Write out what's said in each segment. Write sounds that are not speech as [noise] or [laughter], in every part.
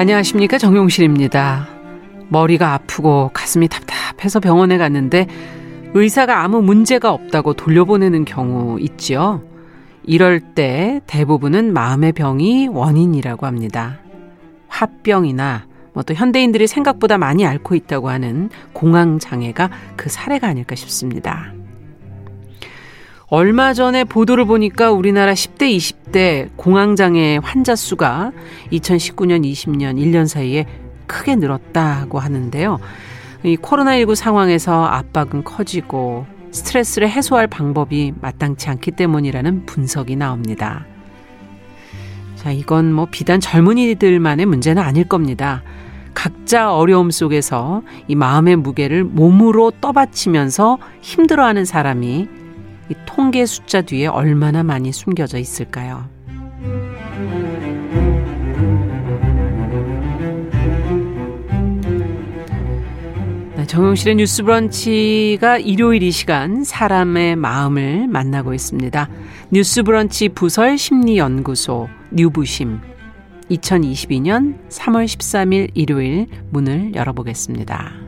안녕하십니까 정용실입니다. 머리가 아프고 가슴이 답답해서 병원에 갔는데 의사가 아무 문제가 없다고 돌려보내는 경우 있지요. 이럴 때 대부분은 마음의 병이 원인이라고 합니다. 화병이나 뭐 또 현대인들이 생각보다 많이 앓고 있다고 하는 공황 장애가 그 사례가 아닐까 싶습니다. 얼마 전에 보도를 보니까 우리나라 10대, 20대 공황장애 환자 수가 2019년, 20년 1년 사이에 크게 늘었다고 하는데요. 이 코로나19 상황에서 압박은 커지고 스트레스를 해소할 방법이 마땅치 않기 때문이라는 분석이 나옵니다. 자, 이건 뭐 비단 젊은이들만의 문제는 아닐 겁니다. 각자 어려움 속에서 이 마음의 무게를 몸으로 떠받치면서 힘들어하는 사람이 이 통계 숫자 뒤에 얼마나 많이 숨겨져 있을까요? 네, 정용실의 뉴스 브런치가 일요일 이 시간 사람의 마음을 만나고 있습니다. 뉴스 브런치 부설 심리연구소 뉴부심 2022년 3월 13일 일요일 문을 열어보겠습니다.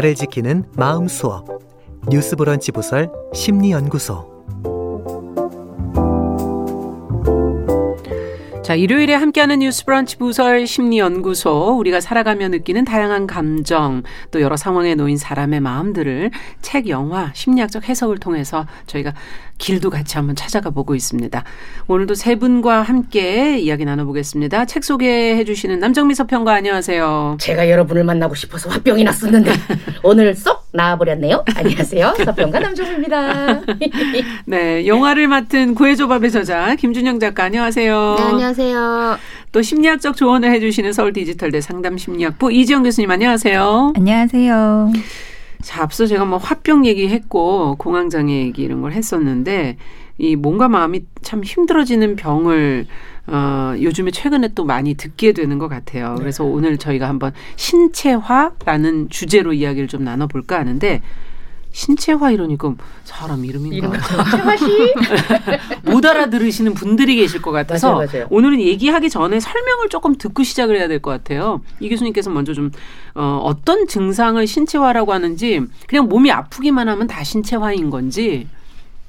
나를 지키는 마음 수업. 뉴스 브런치 부설 심리연구소 자, 일요일에 함께하는 뉴스 브런치 부설 심리연구소. 우리가 살아가며 느끼는 다양한 감정, 또 여러 상황에 놓인 사람의 마음들을 책, 영화, 심리학적 해석을 통해서 저희가 길도 같이 한번 찾아가 보고 있습니다. 오늘도 세 분과 함께 이야기 나눠보겠습니다. 책 소개해 주시는 남정미 서평가 안녕하세요. 제가 여러분을 만나고 싶어서 화병이 났었는데 [laughs] 오늘 쏙 나와버렸네요. 안녕하세요. [laughs] 서평가 남정미입니다. [laughs] 네, 영화를 맡은 구해조밥의 저자 김준영 작가 안녕하세요. 네, 안녕하세요. 또 심리학적 조언을 해주시는 서울 디지털대 상담 심리학부 이지영 교수님 안녕하세요. 안녕하세요. 자, 앞서 제가 뭐 화병 얘기했고 공황장애 얘기 이런 걸 했었는데 이 몸과 마음이 참 힘들어지는 병을 어, 요즘에 최근에 또 많이 듣게 되는 것 같아요. 그래서 오늘 저희가 한번 신체화라는 주제로 이야기를 좀 나눠볼까 하는데 신체화 이러니까 사람 이름인가? [laughs] 신체화 씨? 못 알아들으시는 분들이 계실 것 같아서 맞아요, 맞아요. 오늘은 얘기하기 전에 설명을 조금 듣고 시작을 해야 될 것 같아요. 이 교수님께서 먼저 좀 어, 어떤 증상을 신체화라고 하는지 그냥 몸이 아프기만 하면 다 신체화인 건지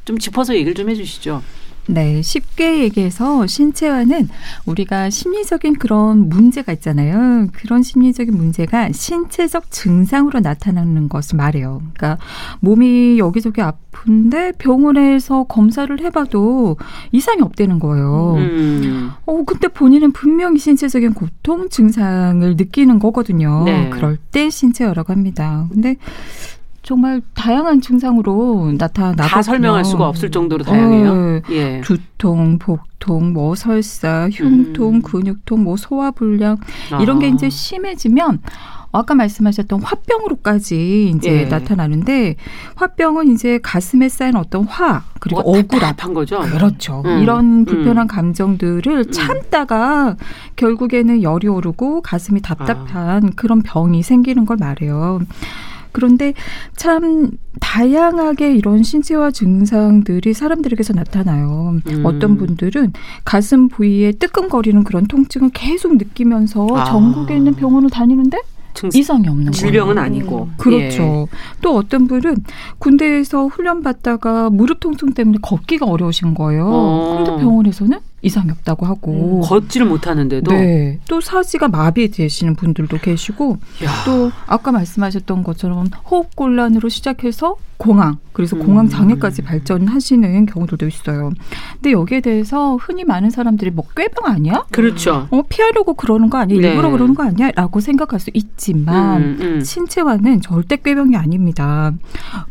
좀 짚어서 얘기를 좀 해주시죠. 네, 쉽게 얘기해서 신체화는 우리가 심리적인 그런 문제가 있잖아요. 그런 심리적인 문제가 신체적 증상으로 나타나는 것을 말해요. 그러니까 몸이 여기저기 아픈데 병원에서 검사를 해봐도 이상이 없다는 거예요. 음. 어, 근데 본인은 분명히 신체적인 고통 증상을 느끼는 거거든요. 네. 그럴 때 신체화라고 합니다. 근데 정말 다양한 증상으로 나타나거든요. 다 설명할 수가 없을 정도로 다양해요. 어, 예. 두통, 복통, 뭐 설사, 흉통, 음. 근육통, 뭐 소화 불량 이런 게 아. 이제 심해지면 아까 말씀하셨던 화병으로까지 이제 예. 나타나는데 화병은 이제 가슴에 쌓인 어떤 화 그리고 뭐가 억울함 답답한 거죠. 그렇죠. 음, 이런 불편한 음. 감정들을 참다가 결국에는 열이 오르고 가슴이 답답한 아. 그런 병이 생기는 걸 말해요. 그런데 참 다양하게 이런 신체화 증상들이 사람들에게서 나타나요. 음. 어떤 분들은 가슴 부위에 뜨끔거리는 그런 통증을 계속 느끼면서 아. 전국에 있는 병원을 다니는데 이상이 없는 거예요. 질병은 아니고. 그렇죠. 또 어떤 분은 군대에서 훈련 받다가 무릎 통증 때문에 걷기가 어려우신 거예요. 어. 근데 병원에서는 이상이 없다고 하고. 예. 걷지를 못하는데도. 네. 또 사지가 마비되시는 분들도 계시고 야. 또 아까 말씀하셨던 것처럼 호흡 곤란으로 시작해서 공황 그래서 음. 공황 장애까지 발전하시는 경우들도 있어요. 근데 여기에 대해서 흔히 많은 사람들이 뭐 꾀병 아니야? 그렇죠. 어 피하려고 그러는 거 아니야? 네. 일부러 그러는 거 아니야?라고 생각할 수 있지만 음, 음. 신체화는 절대 꾀병이 아닙니다.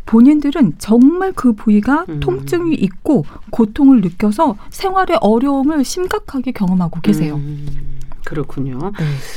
본인들은 정말 그 부위가 음. 통증이 있고 고통을 느껴서 생활의 어려움 을 심각하게 경험하고 계세요. 음. 그렇군요.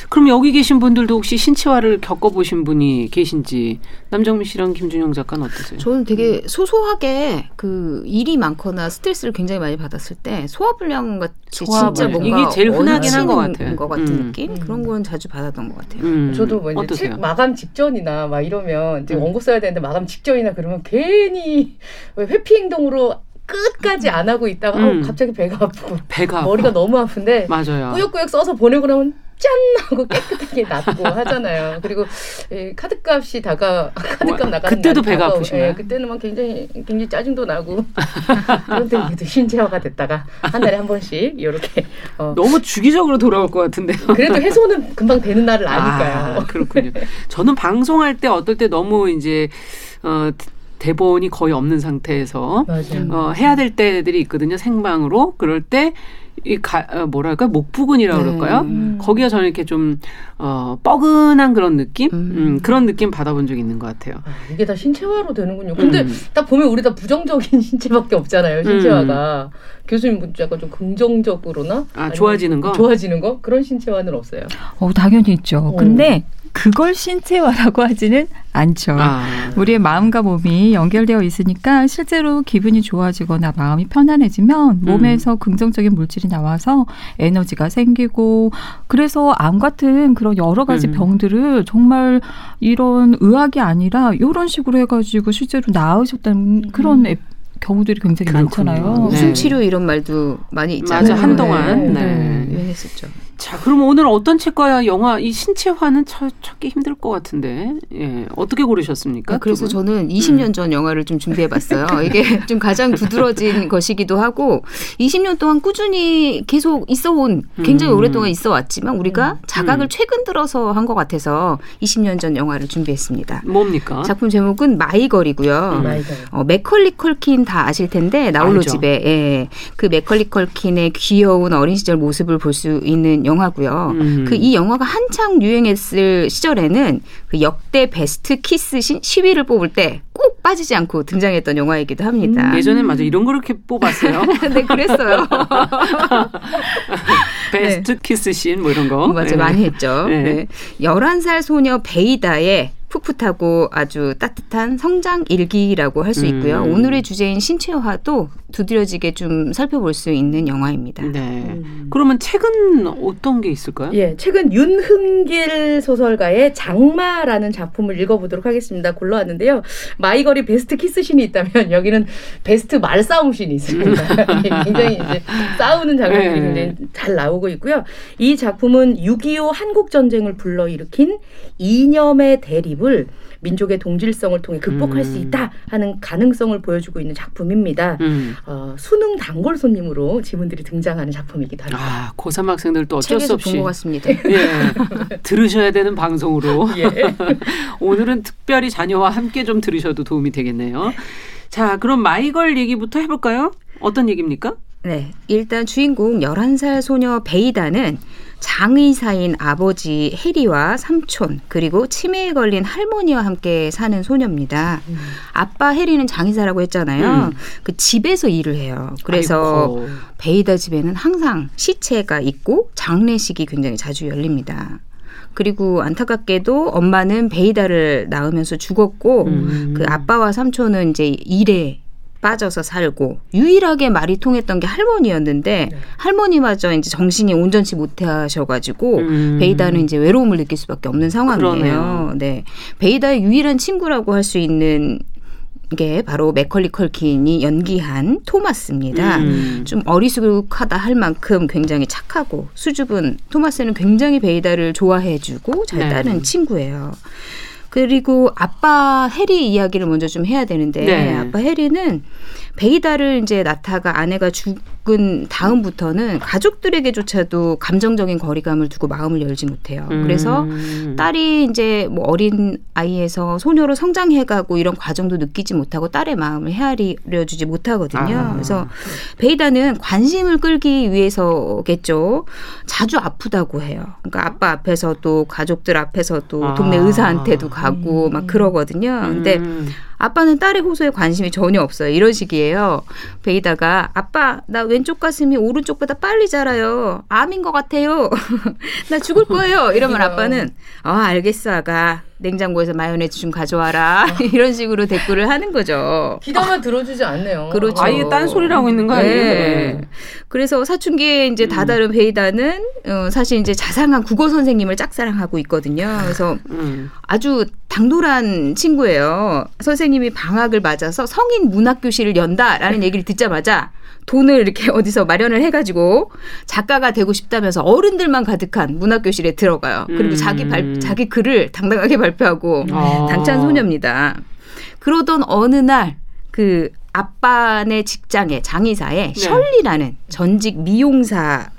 그럼 여기 계신 분들도 혹시 신체화를 겪어보신 분이 계신지 남정민 씨랑 김준영 작가는 어떠세요? 저는 되게 소소하게 그 일이 많거나 스트레스를 굉장히 많이 받았을 때 소화불량 같이 진짜 소화불량. 뭔가 이게 제일 흔하긴 한것 얹히는 같아요. 것 같은 음. 느낌 그런 건 자주 받았던 것 같아요. 음, 저도 뭐 이제 어떠세요? 책 마감 직전이나 막 이러면 이제 음. 원고 써야 되는데 마감 직전이나 그러면 괜히 [laughs] 왜 회피 행동으로 끝까지 안 하고 있다가 음. 어, 갑자기 배가 아프고 배가 아파. 머리가 너무 아픈데 맞아요. 꾸역꾸역 써서 보내고 나면 짠 하고 깨끗하게 낫고 하잖아요. 그리고 이 카드값이 다가 카드값 나가는 그때도 날이 배가 아프신가요? 예, 그때는 막 굉장히 굉장히 짜증도 나고 [laughs] 그런데 그래도 신체화가 됐다가 한 달에 한 번씩 이렇게 어, 너무 주기적으로 돌아올 것 같은데요. 그래도 해소는 금방 되는 날을 아니까요. 아, 그렇군요. 저는 방송할 때 어떨 때 너무 이제 어, 대본이 거의 없는 상태에서 맞아요. 어, 해야 될 때들이 있거든요. 생방으로. 그럴 때, 이 가, 어, 뭐랄까, 목 부근이라고 네. 그럴까요? 음. 거기가 저는 이렇게 좀, 어, 뻐근한 그런 느낌? 음. 음, 그런 느낌 받아본 적 있는 것 같아요. 아, 이게 다 신체화로 되는군요. 근데 음. 딱 보면 우리 다 부정적인 [laughs] 신체밖에 없잖아요. 신체화가 교수님 분 약간 좀 긍정적으로나 아, 좋아지는 거? 좋아지는 거 그런 신체화는 없어요. 어, 당연히 있죠. 어. 근데 그걸 신체화라고 하지는 않죠. 아, 우리의 마음과 몸이 연결되어 있으니까 실제로 기분이 좋아지거나 마음이 편안해지면 몸에서 긍정적인 물질이 나와서 에너지가 생기고 그래서 암 같은 그런 여러 가지 음. 병들을 정말 이런 의학이 아니라 이런 식으로 해가지고 실제로 나으셨다는 그런 에- 경우들이 굉장히 그렇군요. 많잖아요. 네. 웃음 치료 이런 말도 많이 있잖아요. 맞아, 한동안. 네. 네. 유행했었죠. 자, 그럼 오늘 어떤 책과 영화, 이 신체화는 찾, 찾기 힘들 것 같은데, 예, 어떻게 고르셨습니까? 아, 그래서? 저는 20년 전 영화를 좀 준비해봤어요. 이게 [laughs] 좀 가장 두드러진 [laughs] 것이기도 하고 20년 동안 꾸준히 계속 있어온 굉장히 음. 오랫동안 있어왔지만 우리가 자각을 음. 최근 들어서 한 것 같아서 20년 전 영화를 준비했습니다. 뭡니까? 작품 제목은 마이걸이고요. 음. 마이걸. 어, 맥컬리 컬킨 다 아실 텐데 나홀로 알죠. 집에 예. 그 맥컬리 컬킨의 귀여운 어린 시절 모습을 볼 수 있는 영화고요. 음. 그이 영화가 한창 유행했을 시절에는 그 역대 베스트 키스 씬, 10위를 뽑을 때 꼭 빠지지 않고 등장했던 영화이기도 합니다. 예전엔 맞아 이런 거 이렇게 뽑았어요. [laughs] 네, 그랬어요. [laughs] 베스트 키스 씬뭐 이런 거. 맞아, 예. 많이 했죠. [laughs] 네. 네. 11살 소녀 베이다의 풋풋하고 아주 따뜻한 성장 일기라고 할 수 있고요. 음. 오늘의 주제인 신체화도 두드러지게 좀 살펴볼 수 있는 영화입니다. 네. 그러면 책은 어떤 게 있을까요? 예, 최근 윤흥길 소설가의 장마라는 작품을 읽어보도록 하겠습니다. 골라왔는데요. 마이걸이 베스트 키스신이 있다면 여기는 베스트 말싸움신이 있습니다. [laughs] 예, 굉장히 이제 싸우는 장면들이 네. 굉장히 잘 나오고 있고요. 이 작품은 6.25 한국전쟁을 불러일으킨 이념의 대립을 민족의 동질성을 통해 극복할 수 음. 있다 하는 가능성을 보여주고 있는 작품입니다. 음. 어, 수능 단골 손님으로 지분들이 등장하는 작품이기도 합니다. 아, 고3 학생들도 어쩔 수 없이 본것 같습니다. [laughs] 예. 들으셔야 되는 방송으로 [laughs] 예. [laughs] 오늘은 특별히 자녀와 함께 좀 들으셔도 도움이 되겠네요. 자, 그럼 마이걸 얘기부터 해볼까요? 어떤 얘기입니까? 네. 일단 주인공 11살 소녀 베이다는 장의사인 아버지 해리와 삼촌 그리고 치매에 걸린 할머니와 함께 사는 소녀입니다. 아빠 해리는 장의사라고 했잖아요. 음. 그 집에서 일을 해요. 그래서 아이고. 베이다 집에는 항상 시체가 있고 장례식이 굉장히 자주 열립니다. 그리고 안타깝게도 엄마는 베이다를 낳으면서 죽었고 음. 그 아빠와 삼촌은 이제 일에 빠져서 살고 유일하게 말이 통했던 게 할머니였는데 네. 할머니마저 이제 정신이 온전치 못하셔가지고 음. 베이다는 이제 외로움을 느낄 수밖에 없는 상황이에요. 그러네요. 네, 베이다의 유일한 친구라고 할 수 있는 게 바로 맥컬리 컬킨이 연기한 토마스입니다. 음. 좀 어리숙하다 할 만큼 굉장히 착하고 수줍은 토마스는 굉장히 베이다를 좋아해주고 잘 네. 따르는 친구예요. 그리고 아빠 해리 이야기를 먼저 좀 해야 되는데 네. 아빠 해리는 베이다를 이제 낳다가 아내가 죽은 다음부터는 가족들에게조차도 감정적인 거리감을 두고 마음을 열지 못해요. 그래서 음. 딸이 이제 뭐 어린 아이에서 소녀로 성장해가고 이런 과정도 느끼지 못하고 딸의 마음을 헤아려 주지 못하거든요. 아. 그래서 베이다는 관심을 끌기 위해서겠죠. 자주 아프다고 해요. 그러니까 아빠 앞에서도 가족들 앞에서도 아. 동네 의사한테도 가고 막 그러거든요. 근데 음. 아빠는 딸의 호소에 관심이 전혀 없어요. 이런 식이에요. 베이다가 아빠 나 왼쪽 가슴이 오른쪽보다 빨리 자라요. 암인 것 같아요. [laughs] 나 죽을 거예요. 이러면 아빠는 아 알겠어 아가 냉장고에서 마요네즈 좀 가져와라. [laughs] 이런 식으로 댓글을 하는 거죠. 기다만 들어주지 않네요. 그렇죠. 아예 딴 소리를 하고 있는 거 아니에요? 네. 그래서 사춘기에 이제 다다른 베이다는 어, 사실 이제 자상한 국어 선생님을 짝사랑하고 있거든요. 그래서 음. 아주 당돌한 친구예요. 선생님이 방학을 맞아서 성인 문학 교실을 연다라는 얘기를 듣자마자 돈을 이렇게 [laughs] 어디서 마련을 해가지고 작가가 되고 싶다면서 어른들만 가득한 문학 교실에 들어가요. 그리고 음. 자기 발 자기 글을 당당하게 발표하고 아. 당찬 소녀입니다. 그러던 어느 날 그 아빠네 직장의 장의사에 네. 셜리라는 전직 미용사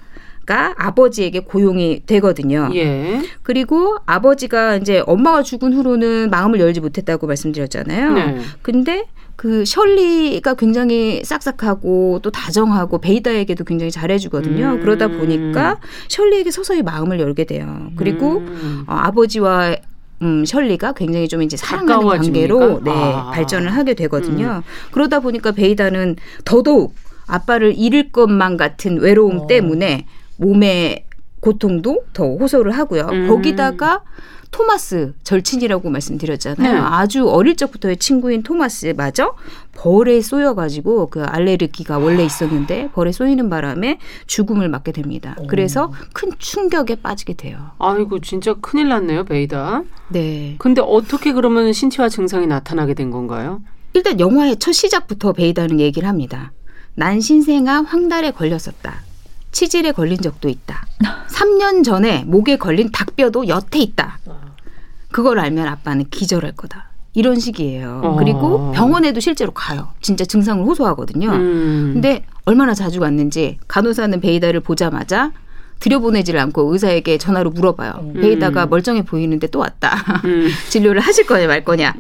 가 아버지에게 고용이 되거든요. 예. 그리고 아버지가 이제 엄마가 죽은 후로는 마음을 열지 못했다고 말씀드렸잖아요. 네. 근데 그 셜리가 굉장히 싹싹하고 또 다정하고 베이다에게도 굉장히 잘해주거든요. 음. 그러다 보니까 셜리에게 서서히 마음을 열게 돼요. 그리고 음. 어, 아버지와 음, 셜리가 굉장히 좀 이제 사랑하는? 관계로 네, 아. 음. 발전을 하게 되거든요. 그러다 보니까 베이다는 더더욱 아빠를 잃을 것만 같은 외로움 어. 때문에 몸의 고통도 더 호소를 하고요. 음. 거기다가 토마스 절친이라고 말씀드렸잖아요. 네. 아주 어릴 적부터의 친구인 토마스마저 벌에 쏘여가지고 그 알레르기가 원래 있었는데 벌에 쏘이는 바람에 죽음을 맞게 됩니다. 그래서 큰 충격에 빠지게 돼요. 아이고 진짜 큰일 났네요, 베이다. 네. 근데 어떻게 그러면 신체화 증상이 나타나게 된 건가요? 일단 영화의 첫 시작부터 베이다는 얘기를 합니다. 난 신생아 황달에 걸렸었다. 치질에 걸린 적도 있다. 3년 전에 목에 걸린 닭뼈도 여태 있다. 그걸 알면 아빠는 기절할 거다. 이런 식이에요. 어. 그리고 병원에도 실제로 가요. 진짜 증상을 호소하거든요. 음. 근데 얼마나 자주 갔는지 간호사는 베이다를 보자마자 들여보내지를 않고 의사에게 전화로 물어봐요. 베이다가 멀쩡해 보이는데 또 왔다. 음. [laughs] 진료를 하실 거냐 말 거냐.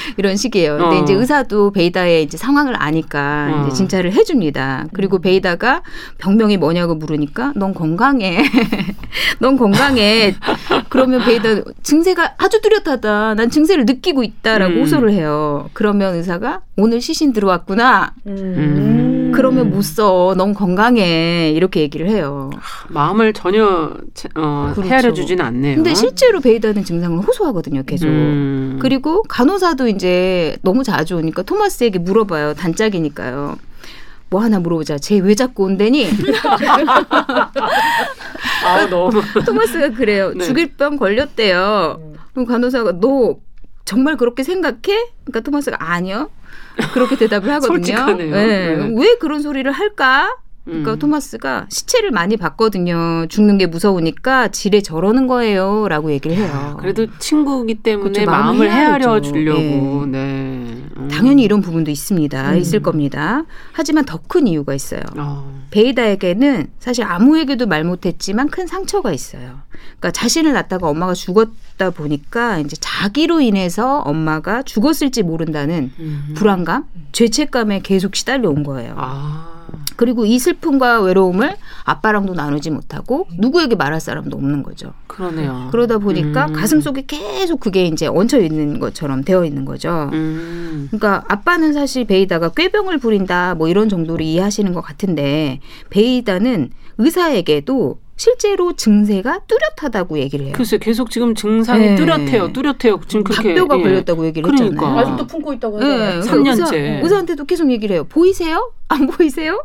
[laughs] 이런 식이에요. 근데 어. 이제 의사도 베이다의 이제 상황을 아니까 어. 이제 진찰을 해줍니다. 그리고 베이다가 병명이 뭐냐고 물으니까 넌 건강해. [laughs] 넌 건강해. 그러면 베이다 증세가 아주 뚜렷하다. 난 증세를 느끼고 있다라고 음. 호소를 해요. 그러면 의사가 오늘 시신 들어왔구나. 음. 그러면 못 써. 넌 건강해. 이렇게 얘기를 해요. 마음을 전혀 체- 어, 그렇죠. 헤아려 주진 않네요. 근데 실제로 베이다는 증상을 호소하거든요. 계속. 음. 그리고 간호사도 이제 너무 자주 오니까 토마스에게 물어봐요. 단짝이니까요. 뭐 하나 물어보자. 쟤 왜 자꾸 온대니? [laughs] 아 너무 [laughs] 토마스가 그래요. 네. 죽일 병 걸렸대요. 그럼 간호사가 너 정말 그렇게 생각해? 그러니까 토마스가 아니요. 그렇게 대답을 하거든요. [laughs] 솔직하네요. 네. 네. 왜 그런 소리를 할까? 그러니까 음. 토마스가 시체를 많이 봤거든요. 죽는 게 무서우니까 지레 저러는 거예요라고 얘기를 해요. 그래도 친구기 때문에 그렇죠. 마음을 마음을 헤아려. 주려고. 네. 음. 당연히 이런 부분도 있습니다. 있을 겁니다. 하지만 더 큰 이유가 있어요. 어. 베이다에게는 사실 아무에게도 말 못했지만 큰 상처가 있어요. 그러니까 자신을 낳다가 엄마가 죽었다 보니까 이제 자기로 인해서 엄마가 죽었을지 모른다는 음. 불안감, 죄책감에 계속 시달려 온 거예요. 아. 그리고 이 슬픔과 외로움을 아빠랑도 나누지 못하고 누구에게 말할 사람도 없는 거죠. 그러네요. 그러다 보니까 음. 가슴 속에 계속 그게 이제 얹혀 있는 것처럼 되어 있는 거죠. 음. 그러니까 아빠는 사실 베이다가 꾀병을 부린다 뭐 이런 정도로 이해하시는 것 같은데 베이다는 의사에게도 실제로 증세가 뚜렷하다고 얘기를 해요. 글쎄 계속 지금 증상이 네. 뚜렷해요. 뚜렷해요. 지금 그렇게 닭뼈가 예. 걸렸다고 얘기를 그러니까. 했잖아요. 아직도 품고 있다고 네, 하잖아요. 그러니까 3년째. 의사, 의사한테도 계속 얘기를 해요. 보이세요? 안 보이세요?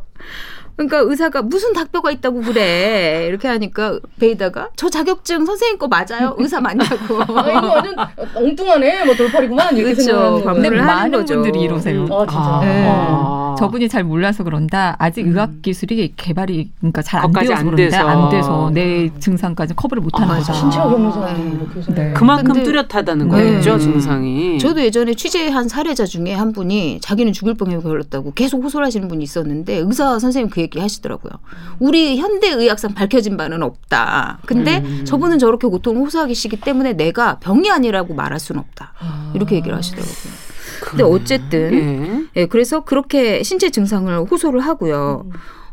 그러니까 의사가 무슨 닭뼈가 있다고 그래 이렇게 하니까 베이다가 저 자격증 선생님 거 맞아요? 의사 맞냐고. [laughs] 아, 이거 완전 엉뚱하네. 뭐 돌팔이구만. 이렇게 반문을 근데. 하는 많은 거죠. 분들이 이러세요. 아, 진짜. 네. 아. 저분이 잘 몰라서 그런다. 아직 음. 의학 기술이 개발이 그러니까 잘 안 되어서 안 그런다. 돼서. 안 돼서 내 증상까지 커버를 못 하는 아, 거죠. 신체화 경험상 네. 이렇게 생각. 네. 그만큼 근데- 뚜렷하다는 네. 거겠죠 증상이. 저도 예전에 취재한 사례자 중에 한 분이 자기는 죽을 병에 걸렸다고 계속 호소하시는 분이 있었는데 의사 선생님 그 얘기 하시더라고요. 우리 현대 의학상 밝혀진 바는 없다. 근데 음. 저분은 저렇게 고통을 호소하시기 때문에 내가 병이 아니라고 말할 수는 없다. 이렇게 얘기를 하시더라고요. 근데 어쨌든 예. 예, 그래서 그렇게 신체 증상을 호소를 하고요.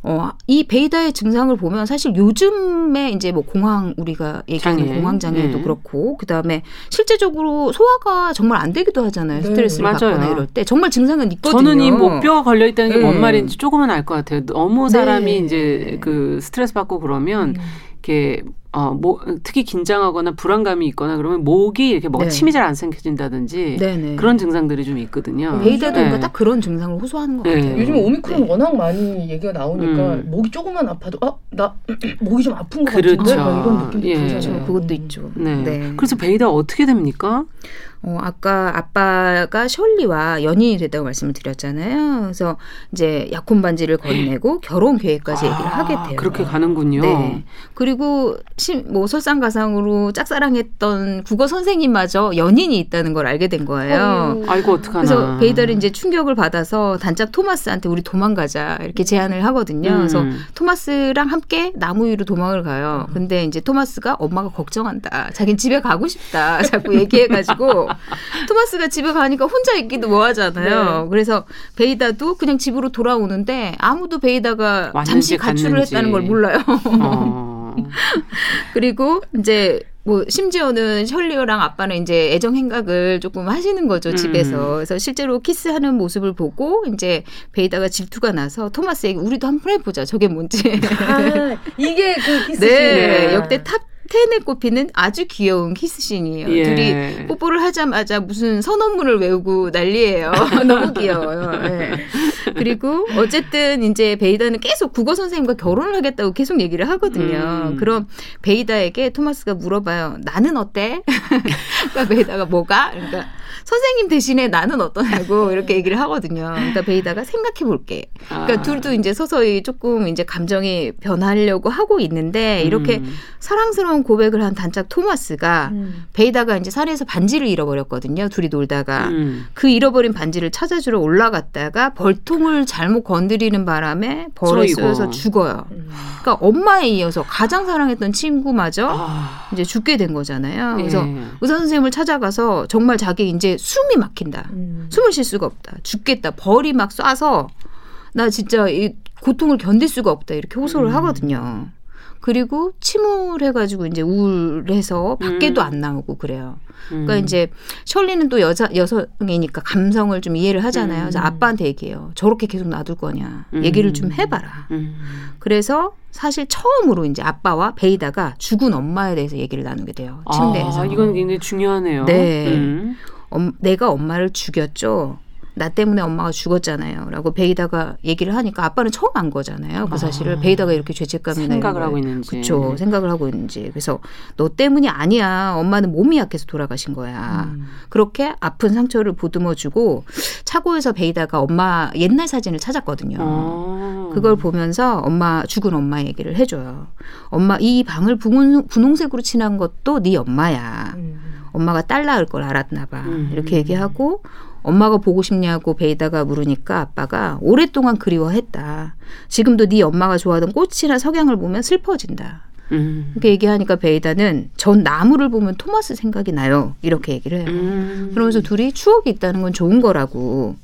어, 이 베이다의 증상을 보면 사실 요즘에 이제 뭐 공황 우리가 얘기하는 장애. 공황 장애도 네. 그렇고 그다음에 실제적으로 소화가 정말 안 되기도 하잖아요. 네. 스트레스를 맞아요. 받거나 이럴 때 정말 증상은 있거든요. 저는 이 뭐 뼈가 걸려 있다는 게뭔 네. 말인지 조금은 알 것 같아요. 너무 사람이 네. 이제 그 스트레스 받고 그러면 음. 이렇게 어, 뭐, 특히 긴장하거나 불안감이 있거나 그러면 목이 이렇게 뭐가 네. 침이 잘안 삼켜진다든지 네네. 그런 증상들이 좀 있거든요. 베이다도 네. 딱 그런 증상을 호소하는 것 네. 같아요. 요즘 오미크론 네. 워낙 많이 얘기가 나오니까 음. 목이 조금만 아파도 아 나 [clears throat] 목이 좀 아픈 것 그렇죠. 같은데 막 이런 느낌도 예. 들잖아요. 그렇죠. 그것도 있죠. 네. 네. 그래서 베이다 어떻게 됩니까? 어, 아까 아빠가 셜리와 연인이 됐다고 말씀을 드렸잖아요. 그래서 이제 약혼 반지를 [gasps] 건네고 결혼 계획까지 얘기를 하게 돼요. 아, 그렇게 가는군요. 네. 그리고 심, 뭐 설상가상으로 짝사랑했던 국어 선생님마저 연인이 있다는 걸 알게 된 거예요. 어유. 아이고 어떡하나. 그래서 베이더는 이제 충격을 받아서 단짝 토마스한테 우리 도망가자 이렇게 제안을 하거든요. 음. 그래서 토마스랑 함께 나무 위로 도망을 가요. 근데 이제 토마스가 엄마가 걱정한다. 자긴 집에 가고 싶다. [laughs] 자꾸 얘기해가지고 [laughs] 토마스가 집에 가니까 혼자 있기도 뭐하잖아요. 네. 그래서 베이다도 그냥 집으로 돌아오는데 아무도 베이다가 잠시 가출을. 했다는 걸 몰라요. 어. [laughs] 그리고 이제 뭐 심지어는 셸리랑 아빠는 이제 애정 행각을 조금 하시는 거죠 음. 집에서 그래서 실제로 키스하는 모습을 보고 이제 베이다가 질투가 나서 토마스에게 우리도 한번 해보자 저게 뭔지 아, 이게 그 키스 [laughs] 네 씬. 역대 탑 10에 꼽히는 아주 귀여운 키스씬이에요. 예. 둘이 뽀뽀를 하자마자 무슨 선언문을 외우고 난리예요. [laughs] 너무 귀여워요. 예. 그리고 어쨌든 이제 베이다는 계속 국어 선생님과 결혼을 하겠다고 계속 얘기를 하거든요. 음. 그럼 베이다에게 토마스가 물어봐요. 나는 어때? [laughs] 그러니까 베이다가 뭐가? 그러니까 선생님 대신에 나는 어떠냐고 이렇게 얘기를 하거든요. 그러니까 베이다가 생각해 볼게. 그러니까 아. 둘도 이제 서서히 조금 이제 감정이 변하려고 하고 있는데 이렇게 음. 사랑스러운 고백을 한 단짝 토마스가 음. 베이다가 이제 산에서 반지를 잃어버렸거든요. 둘이 놀다가 음. 그 잃어버린 반지를 찾아주러 올라갔다가 벌통을 잘못 건드리는 바람에 벌에. 쏘여서 죽어요. 음. 그러니까 엄마에 이어서 가장 사랑했던 친구마저 아. 이제 죽게 된 거잖아요. 그래서 예. 의사 선생님을 찾아가서 정말 자기 이제 숨이 막힌다. 음. 숨을 쉴 수가 없다. 죽겠다. 벌이 막 쏴서 나 진짜 이 고통을 견딜 수가 없다. 이렇게 호소를 음. 하거든요. 그리고 침울해가지고 이제 우울해서 밖에도 음. 안 나오고 그래요. 그러니까 음. 이제 셜리는 또 여자 여성이니까 감성을 좀 이해를 하잖아요. 그래서 음. 아빠한테 얘기해요. 저렇게 계속 놔둘 거냐. 음. 얘기를 좀 해봐라. 음. 그래서 사실 처음으로 이제 아빠와 베이다가 죽은 엄마에 대해서 얘기를 나누게 돼요. 침대에서. 아, 이건 굉장히 중요하네요. 네. 음. 엄- 내가 엄마를 죽였죠. 나 때문에 엄마가 죽었잖아요. 라고 베이다가 얘기를 하니까 아빠는 처음 안 거잖아요. 그 사실을 아. 베이다가 이렇게 죄책감이 생각을 하고 있는지. 그렇죠. 생각을 하고 있는지. 그래서 너 때문이 아니야. 엄마는 몸이 약해서 돌아가신 거야. 음. 그렇게 아픈 상처를 보듬어 주고 차고에서 베이다가 엄마 옛날 사진을 찾았거든요. 어. 그걸 보면서 엄마 죽은 엄마 얘기를 해줘요. 엄마 이 방을 분홍, 분홍색으로 칠한 것도 네 엄마야. 음. 엄마가 딸 낳을 걸 알았나 봐. 음. 이렇게 얘기하고 엄마가 보고 싶냐고 베이다가 물으니까 아빠가 오랫동안 그리워했다. 지금도 네 엄마가 좋아하던 꽃이나 석양을 보면 슬퍼진다. 음. 이렇게 얘기하니까 베이다는 전 나무를 보면 토마스 생각이 나요. 이렇게 얘기를 해요. 음. 그러면서 둘이 추억이 있다는 건 좋은 거라고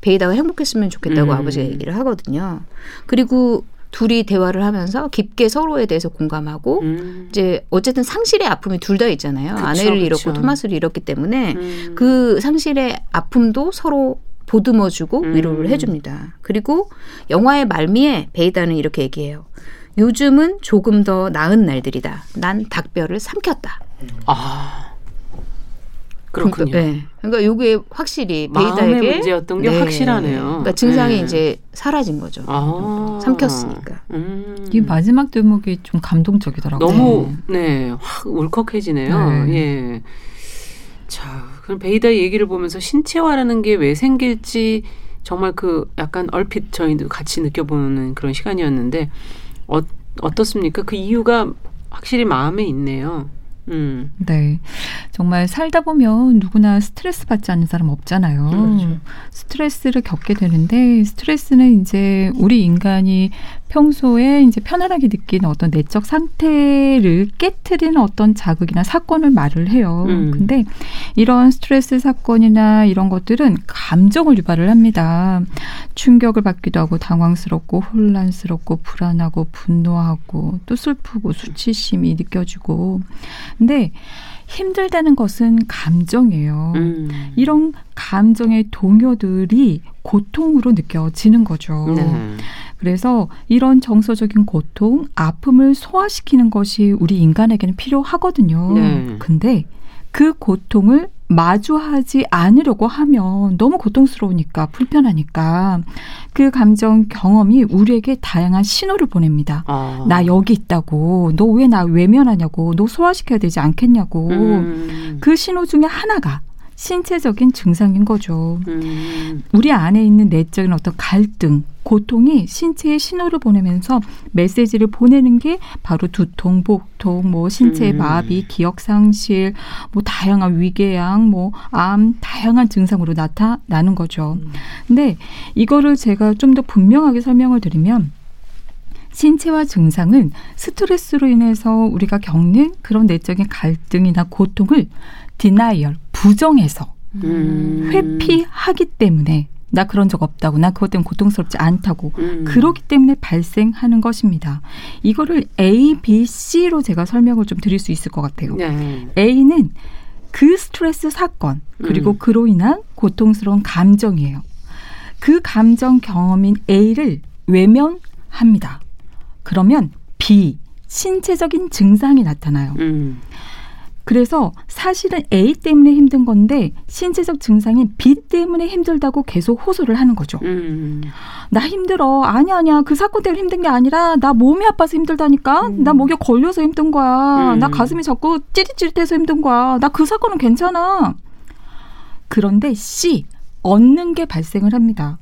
베이다가 행복했으면 좋겠다고 음. 아버지가 얘기를 하거든요. 그리고 둘이 대화를 하면서 깊게 서로에 대해서 공감하고 음. 이제 어쨌든 상실의 아픔이 둘 다 있잖아요. 그쵸, 아내를 그쵸. 잃었고 토마스를 잃었기 때문에 음. 그 상실의 아픔도 서로 보듬어주고 음. 위로를 해줍니다. 그리고 영화의 말미에 베이다는 이렇게 얘기해요. 요즘은 조금 더 나은 날들이다. 난 닭뼈를 삼켰다. 아. 그렇군요. 그러니까, 네. 그러니까 요게 확실히 마음의 베이다에게 문제였던 게 확실하네요. 그러니까 증상이 네. 이제 사라진 거죠. 아. 삼켰으니까. 음. 이 마지막 대목이 좀 감동적이더라고요. 너무 네, 확 울컥해지네요. 네. 예. 자, 그럼 베이다 얘기를 보면서 신체화라는 게 왜 생길지 정말 그 약간 얼핏 저희도 같이 느껴보는 그런 시간이었는데 어, 어떻습니까? 그 이유가 확실히 마음에 있네요. 음. 네. 정말 살다 보면 누구나 스트레스 받지 않는 사람 없잖아요. 그렇죠. 스트레스를 겪게 되는데 스트레스는 이제 우리 인간이 평소에 이제 편안하게 느끼는 어떤 내적 상태를 깨트리는 어떤 자극이나 사건을 말을 해요. 음. 근데 이런 스트레스 사건이나 이런 것들은 감정을 유발을 합니다. 충격을 받기도 하고 당황스럽고 혼란스럽고 불안하고 분노하고 또 슬프고 수치심이 느껴지고 근데 힘들다는 것은 감정이에요. 음. 이런 감정의 동요들이 고통으로 느껴지는 거죠. 네. 그래서 이런 정서적인 고통, 아픔을 소화시키는 것이 우리 인간에게는 필요하거든요. 네. 근데 그 고통을 마주하지 않으려고 하면 너무 고통스러우니까 불편하니까 그 감정 경험이 우리에게 다양한 신호를 보냅니다. 아. 나 여기 있다고 너 왜 나 외면하냐고 너 소화시켜야 되지 않겠냐고 음. 그 신호 중에 하나가 신체적인 증상인 거죠. 음. 우리 안에 있는 내적인 어떤 갈등, 고통이 신체에 신호를 보내면서 메시지를 보내는 게 바로 두통, 복통, 뭐 신체의 음. 마비, 기억 상실, 뭐 다양한 위궤양, 뭐 암, 다양한 증상으로 나타나는 거죠. 근데 이거를 제가 좀 더 분명하게 설명을 드리면 신체화 증상은 스트레스로 인해서 우리가 겪는 그런 내적인 갈등이나 고통을 denial, 부정해서 음. 회피하기 때문에 나 그런 적 없다고 나 그것 때문에 고통스럽지 않다고 음. 그렇기 때문에 발생하는 것입니다. 이거를 A, B, C로 제가 설명을 좀 드릴 수 있을 것 같아요. 네. A는 그 스트레스 사건 그리고 음. 그로 인한 고통스러운 감정이에요. 그 감정 경험인 A를 외면합니다. 그러면 B 신체적인 증상이 나타나요. 음. 그래서 사실은 A 때문에 힘든 건데 신체적 증상인 B 때문에 힘들다고 계속 호소를 하는 거죠. 음. 나 힘들어. 아니야, 아니야. 그 사건 때문에 힘든 게 아니라 나 몸이 아파서 힘들다니까. 나 목에 걸려서 힘든 거야. 음. 나 가슴이 자꾸 찌릿찌릿해서 힘든 거야. 나 그 사건은 괜찮아. 그런데 C 얻는 게 발생을 합니다.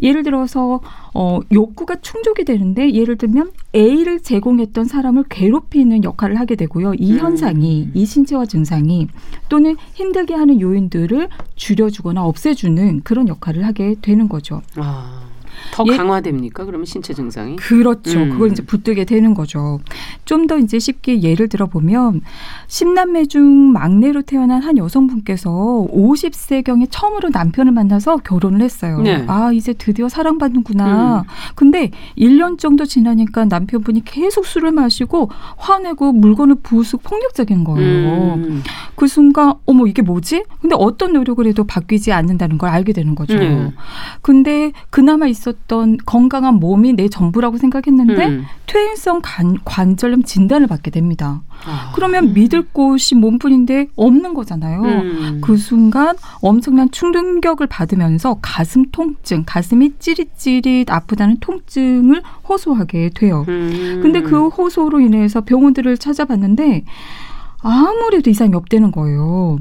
예를 들어서 어, 욕구가 충족이 되는데 예를 들면 A를 제공했던 사람을 괴롭히는 역할을 하게 되고요. 이 음. 현상이 이 신체화 증상이 또는 힘들게 하는 요인들을 줄여주거나 없애주는 그런 역할을 하게 되는 거죠. 아. 더 예. 강화됩니까? 그러면 신체 증상이? 그렇죠. 음. 그걸 이제 붙들게 되는 거죠. 좀 더 이제 쉽게 예를 들어 보면 십남매 중 막내로 태어난 한 여성분께서 50세 경에 처음으로 남편을 만나서 결혼을 했어요. 네. 아, 이제 드디어 사랑받는구나. 음. 근데 1년 정도 지나니까 남편분이 계속 술을 마시고 화내고 물건을 부수고 폭력적인 거예요. 음. 그 순간 어머 이게 뭐지? 근데 어떤 노력을 해도 바뀌지 않는다는 걸 알게 되는 거죠. 음. 근데 그나마 있 었던 건강한 몸이 내 전부라고 생각했는데 음. 퇴행성 관, 관절염 진단을 받게 됩니다. 아. 그러면 믿을 곳이 몸뿐인데 없는 거잖아요. 음. 그 순간 엄청난 충격을 받으면서 가슴 통증, 가슴이 찌릿찌릿 아프다는 통증을 호소하게 돼요. 음. 근데 그 호소로 인해서 병원들을 찾아봤는데 아무래도 이상이 없다는 거예요.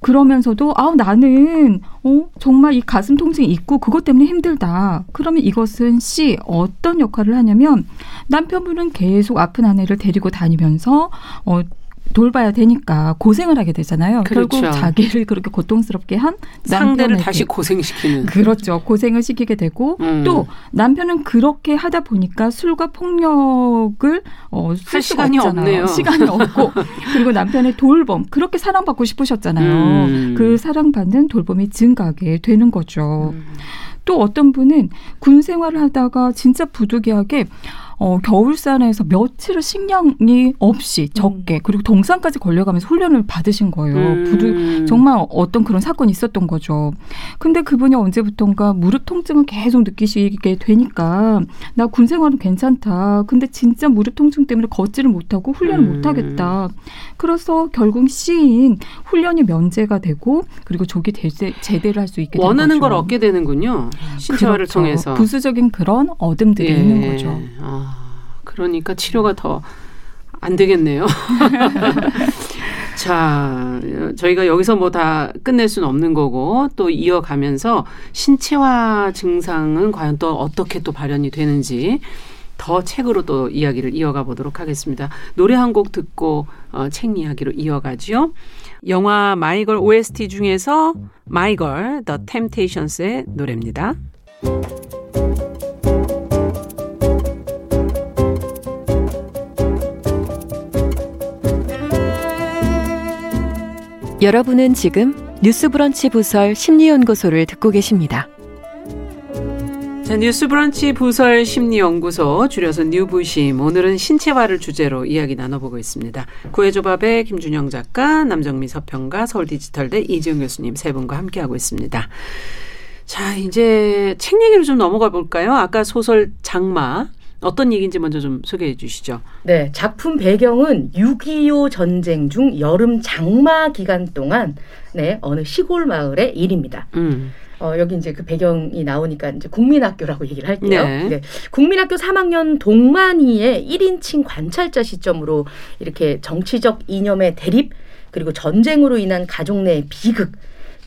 그러면서도 아 나는 어 정말 이 가슴 통증이 있고 그것 때문에 힘들다. 그러면 이것은 C 어떤 역할을 하냐면 남편분은 계속 아픈 아내를 데리고 다니면서 어 돌봐야 되니까 고생을 하게 되잖아요. 그렇죠. 결국 자기를 그렇게 고통스럽게 한 상대를 남편에게 다시 고생시키는. 그렇죠. 고생을 시키게 되고 음. 또 남편은 그렇게 하다 보니까 술과 폭력을 어, 쓸 시간이 없잖아요. 없네요. 시간이 없고 [laughs] 그리고 남편의 돌봄 그렇게 사랑받고 싶으셨잖아요. 음. 그 사랑받는 돌봄이 증가하게 되는 거죠. 음. 또 어떤 분은 군 생활을 하다가 진짜 부득이하게 어, 겨울산에서 며칠을 식량이 없이 적게 그리고 동산까지 걸려가면서 훈련을 받으신 거예요. 음. 부득 정말 어떤 그런 사건이 있었던 거죠. 근데 그분이 언제부턴가 무릎 통증을 계속 느끼시게 되니까 나 군 생활은 괜찮다. 근데 진짜 무릎 통증 때문에 걷지를 못하고 훈련을 음. 못하겠다. 그래서 결국 시인 훈련이 면제가 되고 그리고 조기 대제, 제대를 할 수 있게 되는 원하는. 걸 얻게 되는군요. 신체화를 그렇죠. 통해서. 부수적인 그런 얻음들이 예. 있는 거죠. 아, 그러니까 치료가 더 안 되겠네요. [laughs] 자, 저희가 여기서 뭐 다 끝낼 수는 없는 거고 또 이어가면서 신체화 증상은 과연 또 어떻게 또 발현이 되는지 더 책으로 또 이야기를 이어가 보도록 하겠습니다. 노래 한 곡 듣고 어, 책 이야기로 이어가지요. 영화 마이걸 OST 중에서 마이걸 The Temptations의 노래입니다. 여러분은 지금 뉴스브런치 부설 심리연구소를 듣고 계십니다. 자, 뉴스브런치 부설 심리연구소 줄여서 뉴부심 오늘은 신체화를 주제로 이야기 나눠보고 있습니다. 구해조밥의 김준영 작가, 남정미 서평가, 서울디지털대 이지영 교수님 세 분과 함께하고 있습니다. 자, 이제 책 얘기로 좀 넘어가 볼까요? 아까 소설 장마 어떤 얘기인지 먼저 좀 소개해 주시죠. 네, 작품 배경은 6.25 전쟁 중 여름 장마 기간 동안 네, 어느 시골 마을의 일입니다. 음. 어, 여기 이제 그 배경이 나오니까 이제 국민학교라고 얘기를 할게요. 네. 네. 국민학교 3학년 동만이의 1인칭 관찰자 시점으로 이렇게 정치적 이념의 대립 그리고 전쟁으로 인한 가족 내의 비극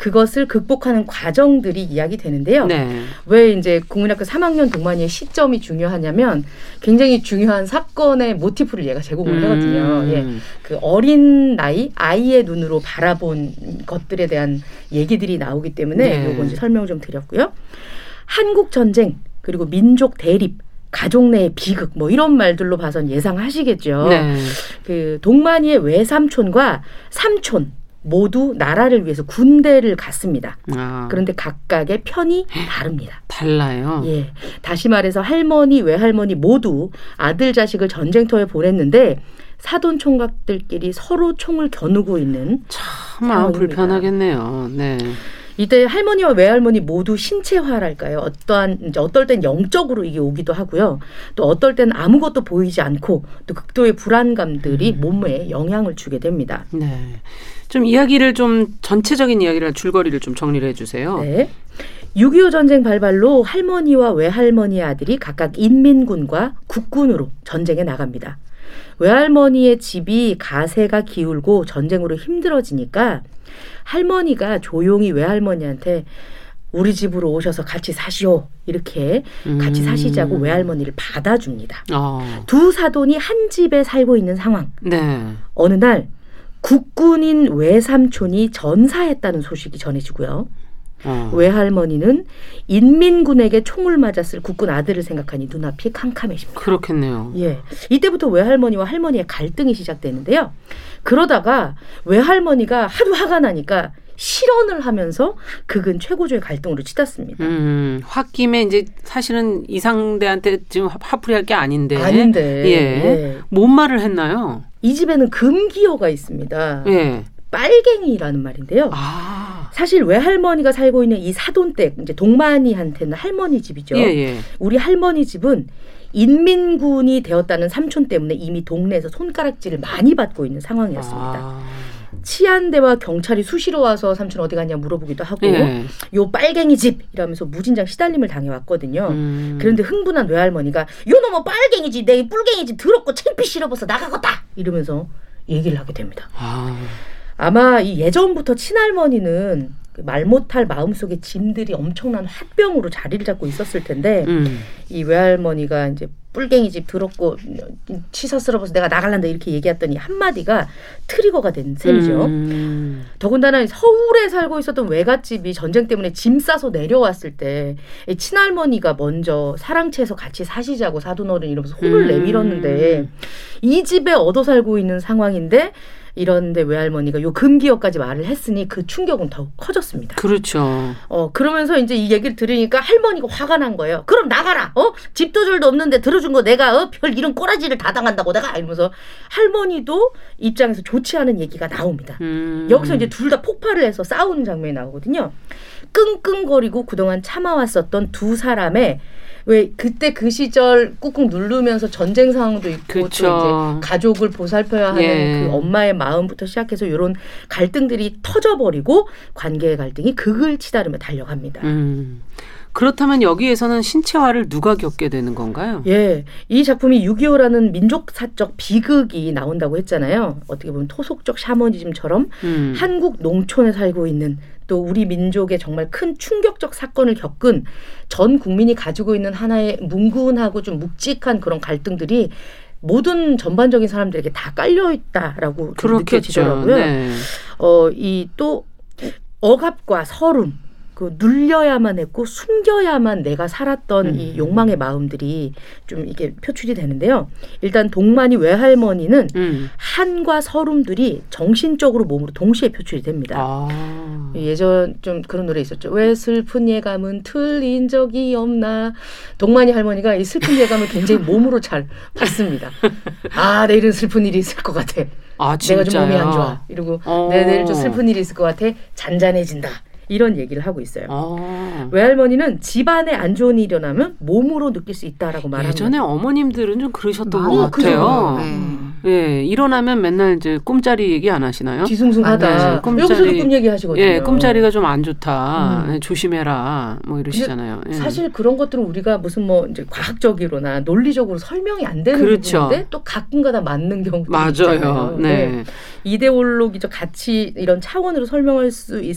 그것을 극복하는 과정들이 이야기되는데요. 네. 왜 이제 국민학교 3학년 동만이의 시점이 중요하냐면 굉장히 중요한 사건의 모티프를 얘가 제공을 하거든요. 예. 음. 그 어린 나이 아이의 눈으로 바라본 것들에 대한 얘기들이 나오기 때문에 네. 요거 이제 설명을 좀 드렸고요. 한국 전쟁 그리고 민족 대립 가족 내의 비극 뭐 이런 말들로 봐선 예상하시겠죠. 네. 그 동만이의 외삼촌과 삼촌 모두 나라를 위해서 군대를 갔습니다. 아, 그런데 각각의 편이 다릅니다. 달라요. 예. 다시 말해서 할머니, 외할머니 모두 아들 자식을 전쟁터에 보냈는데 사돈 총각들끼리 서로 총을 겨누고 있는 참 상황입니다. 불편하겠네요. 네. 이때 할머니와 외할머니 모두 신체화랄까요? 어떠한 이제 어떨 땐 영적으로 이게 오기도 하고요. 또 어떨 땐 아무것도 보이지 않고 또 극도의 불안감들이 몸에 영향을 주게 됩니다. 네. 좀 이야기를 좀 전체적인 이야기를 줄거리를 좀 정리를 해 주세요. 네. 6.25 전쟁 발발로 할머니와 외할머니의 아들이 각각 인민군과 국군으로 전쟁에 나갑니다. 외할머니의 집이 가세가 기울고 전쟁으로 힘들어지니까 할머니가 조용히 외할머니한테 우리 집으로 오셔서 같이 사시오. 이렇게 같이 음. 사시자고 외할머니를 받아줍니다. 어. 두 사돈이 한 집에 살고 있는 상황. 네. 어느 날 국군인 외삼촌이 전사했다는 소식이 전해지고요. 어. 외할머니는 인민군에게 총을 맞았을 국군 아들을 생각하니 눈앞이 캄캄해집니다. 그렇겠네요. 예. 이때부터 외할머니와 할머니의 갈등이 시작되는데요. 그러다가 외할머니가 하도 화가 나니까 실언을 하면서 극은 최고조의 갈등으로 치닫습니다. 음, 홧김에 이제 사실은 이상대한테 지금 화- 화풀이할 게 아닌데. 아닌데. 예. 예. 뭔 말을 했나요? 이 집에는 금기어가 있습니다. 예. 빨갱이라는 말인데요. 아. 사실 외할머니가 살고 있는 이 사돈댁 이제 동만이한테는 할머니 집이죠. 예, 예. 우리 할머니 집은 인민군이 되었다는 삼촌 때문에 이미 동네에서 손가락질을 많이 받고 있는 상황이었습니다. 아. 치안대와 경찰이 수시로 와서 삼촌 어디 갔냐 물어보기도 하고 예. 요 빨갱이 집 이러면서 무진장 시달림을 당해왔거든요. 음. 그런데 흥분한 외할머니가 요 놈의 빨갱이 집, 내 뿔갱이 집 더럽고 창피 싫어버서 나가겠다 이러면서 얘기를 하게 됩니다. 아. 아마 이 예전부터 친할머니는 그말 못할 마음속에 짐들이 엄청난 화병으로 자리를 잡고 있었을 텐데 음. 이 외할머니가 이제 뿔갱이 집 더럽고 치서스러워서 내가 나갈란다 이렇게 얘기했더니 한마디가 트리거가 된 셈이죠. 음. 더군다나 서울에 살고 있었던 외갓집이 전쟁 때문에 짐 싸서 내려왔을 때이 친할머니가 먼저 사랑채에서 같이 사시자고 사돈어른 이러면서 혼을 음. 내밀었는데 이 집에 얻어 살고 있는 상황인데 이런데 외할머니가 요 금기어까지 말을 했으니 그 충격은 더욱 커졌습니다. 그렇죠. 어 그러면서 이제 이 얘기를 들으니까 할머니가 화가 난 거예요. 그럼 나가라. 어 집도 줄도 없는데 들어준 거 내가 어 별 이런 꼬라지를 다 당한다고 내가 이러면서 할머니도 입장에서 좋지 않은 얘기가 나옵니다. 음. 여기서 이제 둘 다 폭발을 해서 싸우는 장면이 나오거든요. 끙끙거리고 그동안 참아왔었던 두 사람의 왜 그때 그 시절 꾹꾹 누르면서 전쟁 상황도 있고 또 그쵸. 이제 가족을 보살펴야 하는 예. 그 엄마의 마음부터 시작해서 이런 갈등들이 터져버리고 관계의 갈등이 극을 치다르며 달려갑니다. 음. 그렇다면 여기에서는 신체화를 누가 겪게 되는 건가요? 예, 이 작품이 6.25라는 민족사적 비극이 나온다고 했잖아요. 어떻게 보면 토속적 샤머니즘처럼 음. 한국 농촌에 살고 있는 또 우리 민족의 정말 큰 충격적 사건을 겪은 전 국민이 가지고 있는 하나의 뭉근하고 좀 묵직한 그런 갈등들이 모든 전반적인 사람들에게 다 깔려 있다라고 좀 느껴지더라고요. 네. 어, 이 또 억압과 서름, 그 눌려야만 했고 숨겨야만 내가 살았던 음. 이 욕망의 마음들이 좀 이게 표출이 되는데요. 일단 동만이 외할머니는 음. 한과 서름들이 정신적으로 몸으로 동시에 표출이 됩니다. 아. 예전 좀 그런 노래 있었죠. 왜 슬픈 예감은 틀린 적이 없나. 동만이 할머니가 이 슬픈 예감을 굉장히 몸으로 잘 받습니다. [laughs] 아 내일은 슬픈 일이 있을 것 같아. 아, 내가 좀 몸이? 안 좋아. 이러고 어. 내 내일 좀 슬픈 일이 있을 것 같아. 잔잔해진다. 이런 얘기를 하고 있어요. 아. 외할머니는 집안에 안 좋은 일이 일어나면 몸으로 느낄 수 있다라고 말합니다. 예전에 어머님들은 좀 그러셨던 것 같아요. 그죠. 네. 예, 일어나면 맨날 이제 꿈자리 얘기 안 하시나요? 뒤숭숭하다. 맞아요. 꿈자리- 꿈 얘기 하시거든요. 예, 꿈자리가 좀 안 좋다. 음. 예, 조심해라. 뭐 이러시잖아요. 예. 사실 그런 것들은 우리가 무슨 뭐 이제 과학적으로나 논리적으로 설명이 안 되는 그렇죠. 부분인데 또 가끔가다 맞는 경우도 맞아요. 있잖아요. 네. 이데올로기적 가치 이런 차원으로 설명할 수 있,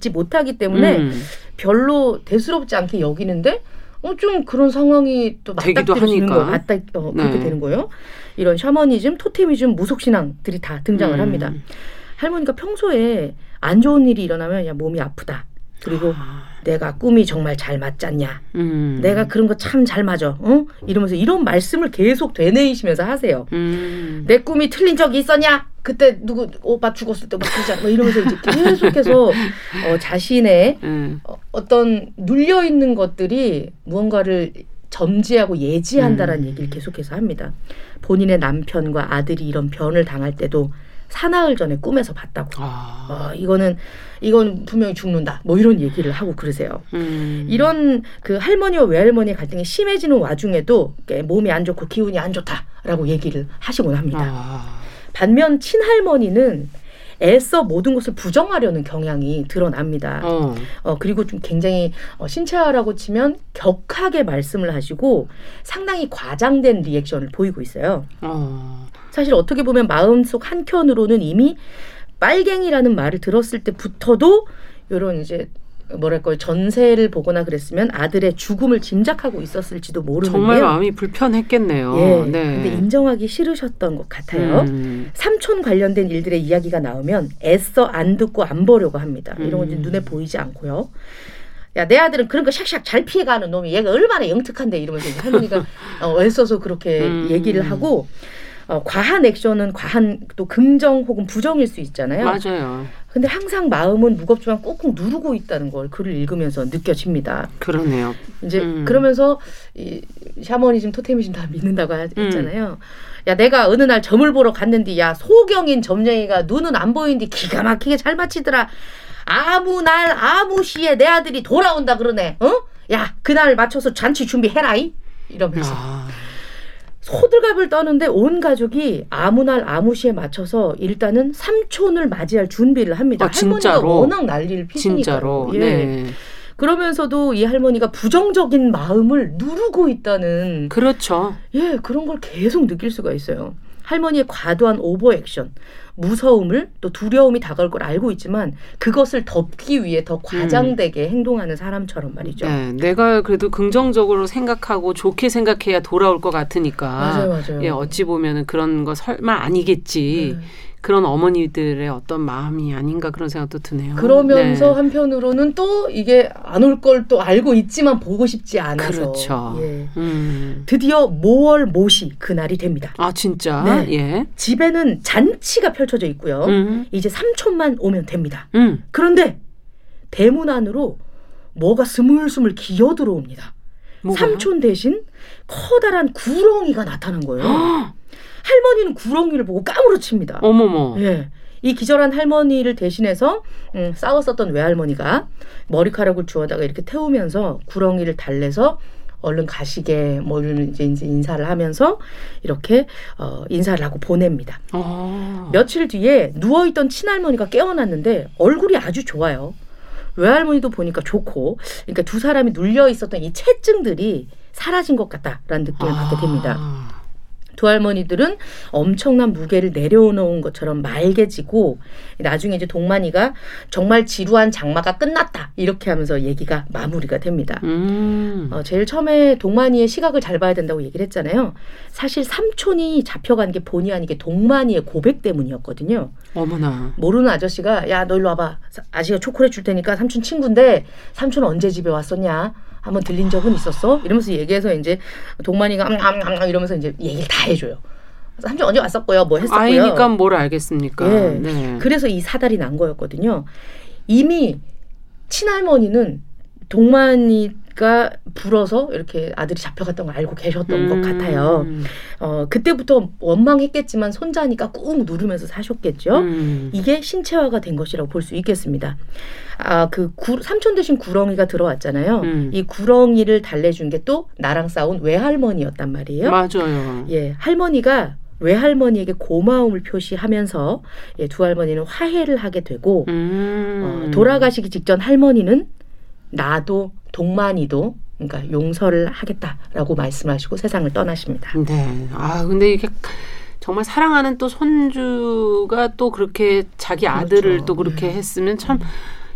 지 못하기 때문에 음. 별로 대수롭지 않게 여기는데 어, 좀 그런 상황이 또 되기도 맞닥뜨려지는 하니까. 거 맞다 어, 그렇게 네. 되는 거예요. 이런 샤머니즘, 토테미즘, 무속 신앙들이 다 등장을 음. 합니다. 할머니가 평소에 안 좋은 일이 일어나면 야 몸이 아프다. 그리고 아. 내가 꿈이 정말 잘 맞잖냐. 음. 내가 그런 거 참 잘 맞아. 어? 이러면서 이런 말씀을 계속 되뇌이시면서 하세요. 음. 내 꿈이 틀린 적이 있었냐? 그때 누구 오빠 죽었을 때뭐 그러자 뭐 이러면서 이제 계속해서 [laughs] 어, 자신의 음. 어, 어떤 눌려 있는 것들이 무언가를 점지하고 예지한다라는 음. 얘기를 계속해서 합니다. 본인의 남편과 아들이 이런 변을 당할 때도 사나흘 전에 꿈에서 봤다고. 아. 어, 이거는 이건 분명히 죽는다. 뭐 이런 얘기를 하고 그러세요. 음. 이런 그 할머니와 외할머니의 갈등이 심해지는 와중에도 몸이 안 좋고 기운이 안 좋다라고 얘기를 하시곤 합니다. 아. 반면 친할머니는 애써 모든 것을 부정하려는 경향이 드러납니다. 어. 어. 그리고 좀 굉장히 어, 신체화라고 치면 격하게 말씀을 하시고 상당히 과장된 리액션을 보이고 있어요. 어. 사실 어떻게 보면 마음속 한켠으로는 이미 빨갱이라는 말을 들었을 때부터도 이런 이제 뭐랄까요 전세를 보거나 그랬으면 아들의 죽음을 짐작하고 있었을지도 모르는데요. 정말 마음이 불편했겠네요. 예. 네. 근데 인정하기 싫으셨던 것 같아요. 음. 삼촌 관련된 일들의 이야기가 나오면 애써 안 듣고 안 보려고 합니다. 이런 건 음. 눈에 보이지 않고요. 야, 내 아들은 그런 거 샥샥 잘 피해가는 놈이 얘가 얼마나 영특한데 이러면서 할머니가 [laughs] 어, 애써서 그렇게 음. 얘기를 하고 어, 과한 액션은 과한 또 긍정 혹은 부정일 수 있잖아요. 맞아요. 근데 항상 마음은 무겁지만 꾹꾹 누르고 있다는 걸 글을 읽으면서 느껴집니다. 그러네요. 이제 음. 그러면서 이 샤머니즘, 토테미즘 다 믿는다고 하- 음. 했잖아요. 야 내가 어느 날 점을 보러 갔는데 야 소경인 점쟁이가 눈은 안 보이는데 기가 막히게 잘 맞히더라. 아무 날 아무 시에 내 아들이 돌아온다 그러네. 어? 야 그날 맞춰서 잔치 준비해라이. 이러면서 아. 호들갑을 떠는데 온 가족이 아무 날 아무 시에 맞춰서 일단은 삼촌을 맞이할 준비를 합니다. 아? 할머니가 워낙 난리를 피시니까. 진짜로. 예. 네. 그러면서도 이 할머니가 부정적인 마음을 누르고 있다는 그렇죠. 예 그런 걸 계속 느낄 수가 있어요. 할머니의 과도한 오버 액션, 무서움을 또 두려움이 다가올 걸 알고 있지만 그것을 덮기 위해 더 과장되게 행동하는 사람처럼 말이죠. 네, 내가 그래도 긍정적으로 생각하고 좋게 생각해야 돌아올 것 같으니까. 맞아요, 맞아요. 예, 어찌 보면은 그런 거 설마 아니겠지. 네. 그런 어머니들의 어떤 마음이 아닌가 그런 생각도 드네요. 그러면서 네. 한편으로는 또 이게 안 올 걸 또 알고 있지만 보고 싶지 않아서 그렇죠. 예. 음. 드디어 모월 모시 그날이 됩니다. 아 진짜. 네. 예. 집에는 잔치가 펼쳐져 있고요. 음. 이제 삼촌만 오면 됩니다. 음. 그런데 대문 안으로 뭐가 스물스물 기어 들어옵니다. 뭐가요? 삼촌 대신 커다란 구렁이가 나타난 거예요. [gasps] [gasps] 할머니는 구렁이를 보고 까무러 칩니다. 어머머. 예. 이 기절한 할머니를 대신해서 음, 싸웠었던 외할머니가 머리카락을 주워다가 이렇게 태우면서 구렁이를 달래서 얼른 가시게 뭐 이런 이제 인사를 하면서 이렇게 어, 인사를 하고 보냅니다. 어. 며칠 뒤에 누워 있던 친할머니가 깨어났는데 얼굴이 아주 좋아요. 외할머니도 보니까 좋고, 그러니까 두 사람이 눌려 있었던 이 체증들이 사라진 것 같다라는 느낌을 받게 됩니다. 아. 두 할머니들은 엄청난 무게를 내려놓은 것처럼 맑게지고 나중에 이제 동만이가 정말 지루한 장마가 끝났다 이렇게 하면서 얘기가 마무리가 됩니다. 음. 어, 제일 처음에 동만이의 시각을 잘 봐야 된다고 얘기를 했잖아요. 사실 삼촌이 잡혀간 게 본의 아니게 동만이의 고백 때문이었거든요. 어머나. 모르는 아저씨가 야 너 일로 와봐. 사- 아저씨가 초콜릿 줄 테니까 삼촌 친구인데 삼촌 언제 집에 왔었냐? 한번 들린 적은 있었어? 이러면서 얘기해서 이제 동만이가 암암암 이러면서 이제 얘기를 다 해줘요. 삼촌 언제 왔었고요? 뭐 했었고요? 아이니까 뭘 알겠습니까? 예. 네. 그래서 이 사달이 난 거였거든요. 이미 친할머니는 동만이 가 불어서 이렇게 아들이 잡혀갔던 걸 알고 계셨던 것 음. 같아요. 어, 그때부터 원망했겠지만 손자니까 꾹 누르면서 사셨겠죠. 음. 이게 신체화가 된 것이라고 볼 수 있겠습니다. 아, 그 구, 삼촌 대신 구렁이가 들어왔잖아요. 음. 이 구렁이를 달래준 게 또 나랑 싸운 외할머니였단 말이에요. 맞아요. 예, 할머니가 외할머니에게 고마움을 표시하면서 예, 두 할머니는 화해를 하게 되고 음. 어, 돌아가시기 직전 할머니는 나도 동만이도 그러니까 용서를 하겠다라고 말씀하시고 세상을 떠나십니다. 네. 아, 근데 이게 정말 사랑하는 또 손주가 또 그렇게 자기 아들을 그렇죠. 또 그렇게 했으면 참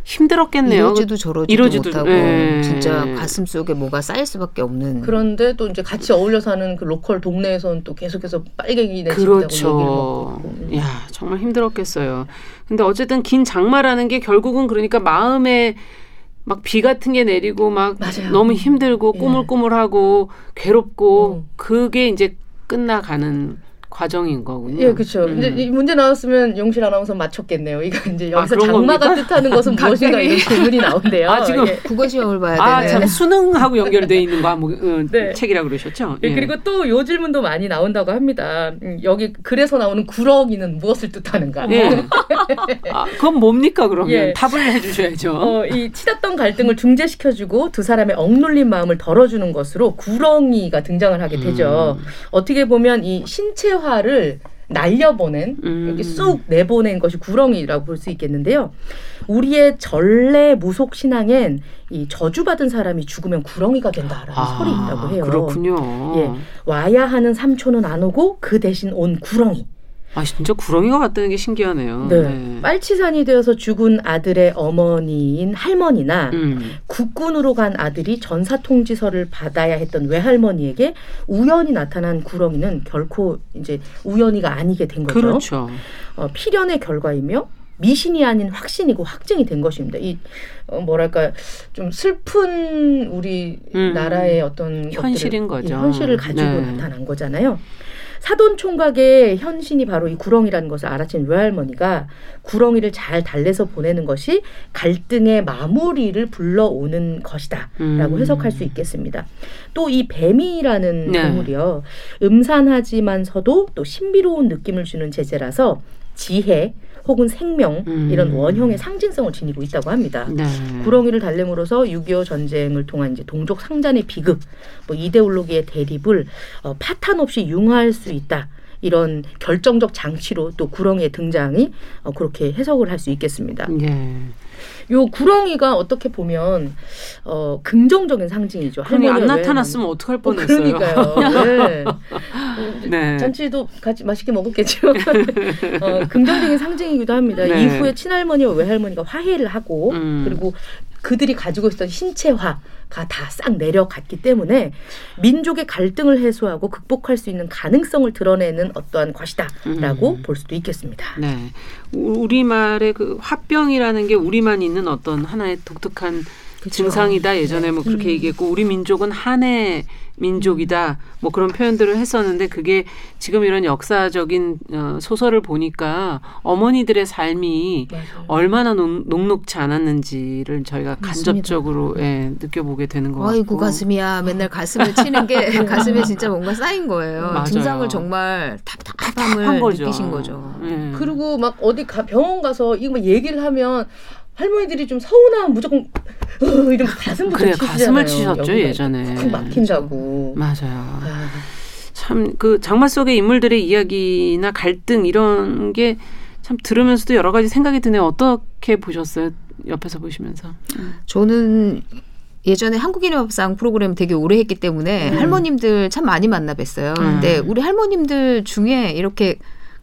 힘들었겠네요. 이러지도 저러지도 이러지도, 못하고 예. 진짜 가슴 속에 뭐가 쌓일 수밖에 없는 그런데 또 이제 같이 어울려 사는 그 로컬 동네에서는 또 계속해서 빨갱이 내신다고 얘기를 그렇죠. 먹고. 야, 정말 힘들었겠어요. 근데 어쨌든 긴 장마라는 게 결국은 그러니까 마음에 막 비 같은 게 내리고 막 맞아요. 너무 힘들고 예. 꾸물꾸물하고 괴롭고 음. 그게 이제 끝나가는 과정인 거군요. 예, 그렇죠. 음. 이제 이 문제 나왔으면 용실 아나운서 맞췄겠네요. 이거 이제 아, 여기서 그런 장마가 겁니까? 뜻하는 것은 [laughs] 무엇인가 이런 질문이 나온대요. 아, 지금 예. 국어 시험을 봐야 아, 되는 참 수능하고 연결돼 있는 거 한번 어, 네. 책이라 그러셨죠? 예, 그리고 또 요 질문도 많이 나온다고 합니다. 음, 여기 글에서 나오는 구렁이는 무엇을 뜻하는가? 예. [laughs] 아, 그건 뭡니까 그러면 예. 답을 해주셔야죠. 어, 이 치닫던 갈등을 중재시켜주고 두 사람의 억눌린 마음을 덜어주는 것으로 구렁이가 등장을 하게 되죠. 음. 어떻게 보면 이 신체 화를 날려보낸 음. 이렇게 쑥 내보낸 것이 구렁이라고 볼 수 있겠는데요. 우리의 전래 무속 신앙엔 이 저주받은 사람이 죽으면 구렁이가 된다라는 설이 있다고 해요. 아, 그렇군요. 예. 와야 하는 삼촌은 안 오고 그 대신 온 구렁이. 아 진짜 구렁이가 왔다는 게 신기하네요. 네. 빨치산이 되어서 죽은 아들의 어머니인 할머니나 음. 국군으로 간 아들이 전사 통지서를 받아야 했던 외할머니에게 우연히 나타난 구렁이는 결코 이제 우연히가 아니게 된 거죠. 그렇죠. 어, 필연의 결과이며 미신이 아닌 확신이고 확증이 된 것입니다. 이 어, 뭐랄까 좀 슬픈 우리 음. 나라의 어떤 현실인 것들을- 거죠. 이 현실을 가지고 네. 나타난 거잖아요. 사돈 총각의 현신이 바로 이 구렁이라는 것을 알아챈 외할머니가 구렁이를 잘 달래서 보내는 것이 갈등의 마무리를 불러오는 것이다라고 음. 해석할 수 있겠습니다. 또 이 뱀이라는 네. 동물이요. 음산하지만서도 또 신비로운 느낌을 주는 제재라서 지혜 혹은 생명 음. 이런 원형의 상징성을 지니고 있다고 합니다. 네. 구렁이를 달램으로써 6.25 전쟁을 통한 이제 동족 상잔의 비극, 뭐 이데올로기의 대립을 어, 파탄 없이 융화할 수 있다. 이런 결정적 장치로 또 구렁이의 등장이 어, 그렇게 해석을 할 수 있겠습니다. 예. 요 구렁이가 어떻게 보면 어, 긍정적인 상징이죠. 그러니 안 나타났으면 어떡할 어, 뻔했어요. 그러니까요. 네. [laughs] 네. 잔치도 같이 맛있게 먹었겠죠. [laughs] 어, 긍정적인 상징이기도 합니다. 네. 이후에 친할머니와 외할머니가 화해를 하고 음. 그리고 그들이 가지고 있었던 신체화가 다 싹 내려갔기 때문에 민족의 갈등을 해소하고 극복할 수 있는 가능성을 드러내는 어떠한 것이다라고 음. 볼 수도 있겠습니다. 네. 우- 우리말의 그 화병이라는 게 우리만 있는 어떤 하나의 독특한 증상이다 예전에 뭐 그렇게 음. 얘기했고 우리 민족은 한해 민족이다 뭐 그런 표현들을 했었는데 그게 지금 이런 역사적인 어, 소설을 보니까 어머니들의 삶이 얼마나 녹, 녹록지 않았는지를 저희가 맞습니다. 간접적으로 예, 느껴보게 되는 것 같고 아이고 가슴이야 맨날 가슴을 치는 게 [laughs] 가슴에 진짜 뭔가 쌓인 거예요. 맞아요. 증상을 정말 답답함을 한 거죠. 느끼신 거죠. 예. 그리고 막 어디 가, 병원 가서 이거 막 얘기를 하면 할머니들이 좀 서운하면 무조건 으, 이러면 가슴부터 그래 치시잖아요. 가슴을 치셨죠 예전에 쿵 막힌다고. 맞아요. 아, 참그 장마 속의 인물들의 이야기나 갈등 이런 게 참 들으면서도 여러 가지 생각이 드네요. 어떻게 보셨어요? 옆에서 보시면서. 저는 예전에 한국인의 밥상 프로그램 되게 오래 했기 때문에 음. 할머님들 참 많이 만나 뵀어요. 근데 우리 할머님들 중에 이렇게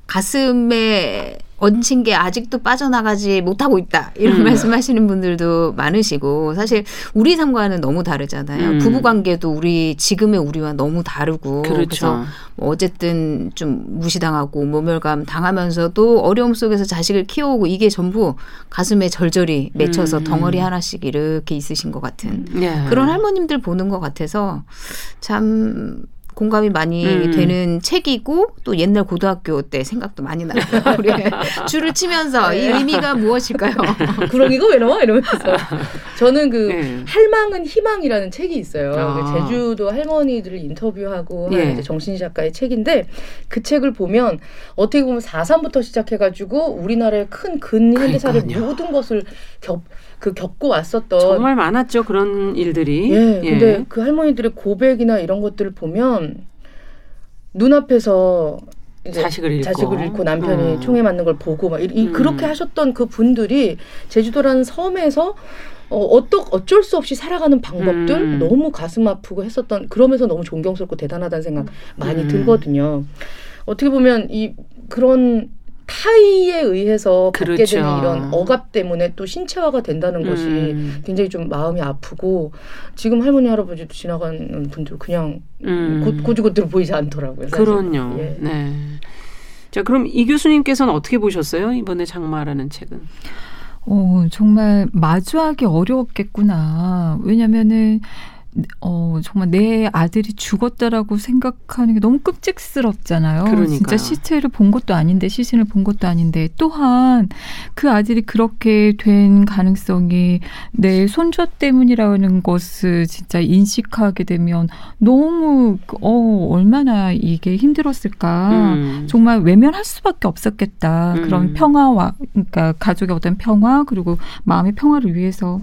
가슴에 얹힌 게 아직도 빠져나가지 못하고 있다. 이런 음. 말씀하시는 분들도 많으시고 사실 우리 삶과는 너무 다르잖아요. 음. 부부 관계도 우리 지금의 우리와 너무 다르고 그래서 그렇죠. 뭐 어쨌든 좀 무시당하고 모멸감 당하면서도 어려움 속에서 자식을 키워오고 이게 전부 가슴에 절절히 맺혀서 음. 덩어리 하나씩 이렇게 있으신 것 같은 예. 그런 할머님들 보는 것 같아서 참 공감이 많이 음. 되는 책이고 또 옛날 고등학교 때 생각도 많이 나요. [laughs] 우리 줄을 치면서 이 의미가 무엇일까요? [laughs] 구렁이가 왜 나와 이러면서 저는 그 예. 할망은 희망이라는 책이 있어요. 아. 그 제주도 할머니들을 인터뷰하고 예. 하는 이제 정신 작가의 책인데 그 책을 보면 어떻게 보면 4.3부터 시작해가지고 우리나라의 큰 근현대사를. 모든 것을 겪, 그 겪고 왔었던 정말 많았죠 그런 일들이. 예, 근데 그 할머니들의 고백이나 이런 것들을 보면 눈앞에서 자식을 잃고. 자식을 잃고 남편이 음. 총에 맞는 걸 보고 막 이, 이- 음. 그렇게 하셨던 그 분들이 제주도라는 섬에서 어, 어떠, 어쩔 수 없이 살아가는 방법들 음. 너무 가슴 아프고 했었던 그러면서 너무 존경스럽고 대단하다는 생각 많이 음. 들거든요. 어떻게 보면 이 그런 타의에 의해서 받게 그렇죠. 되는 이런 억압 때문에 또 신체화가 된다는 것이 음. 굉장히 좀 마음이 아프고 지금 할머니 할아버지도 지나가는 분들 그냥 음. 고, 고지고대로 보이지 않더라고요. 사실. 그럼요. 예. 네. 자, 그럼 이 교수님께서는 어떻게 보셨어요? 이번에 장마라는 책은. 어, 정말 마주하기 어려웠겠구나. 왜냐면은, 어, 정말 내 아들이 죽었다라고 생각하는 게 너무 끔찍스럽잖아요. 그러니까요. 진짜 시체를 본 것도 아닌데, 시신을 본 것도 아닌데, 또한 그 아들이 그렇게 된 가능성이 내 손주 때문이라는 것을 진짜 인식하게 되면 너무, 어, 얼마나 이게 힘들었을까. 음. 정말 외면할 수밖에 없었겠다. 음. 그런 평화와 그러니까 가족의 어떤 평화 그리고 마음의 평화를 위해서.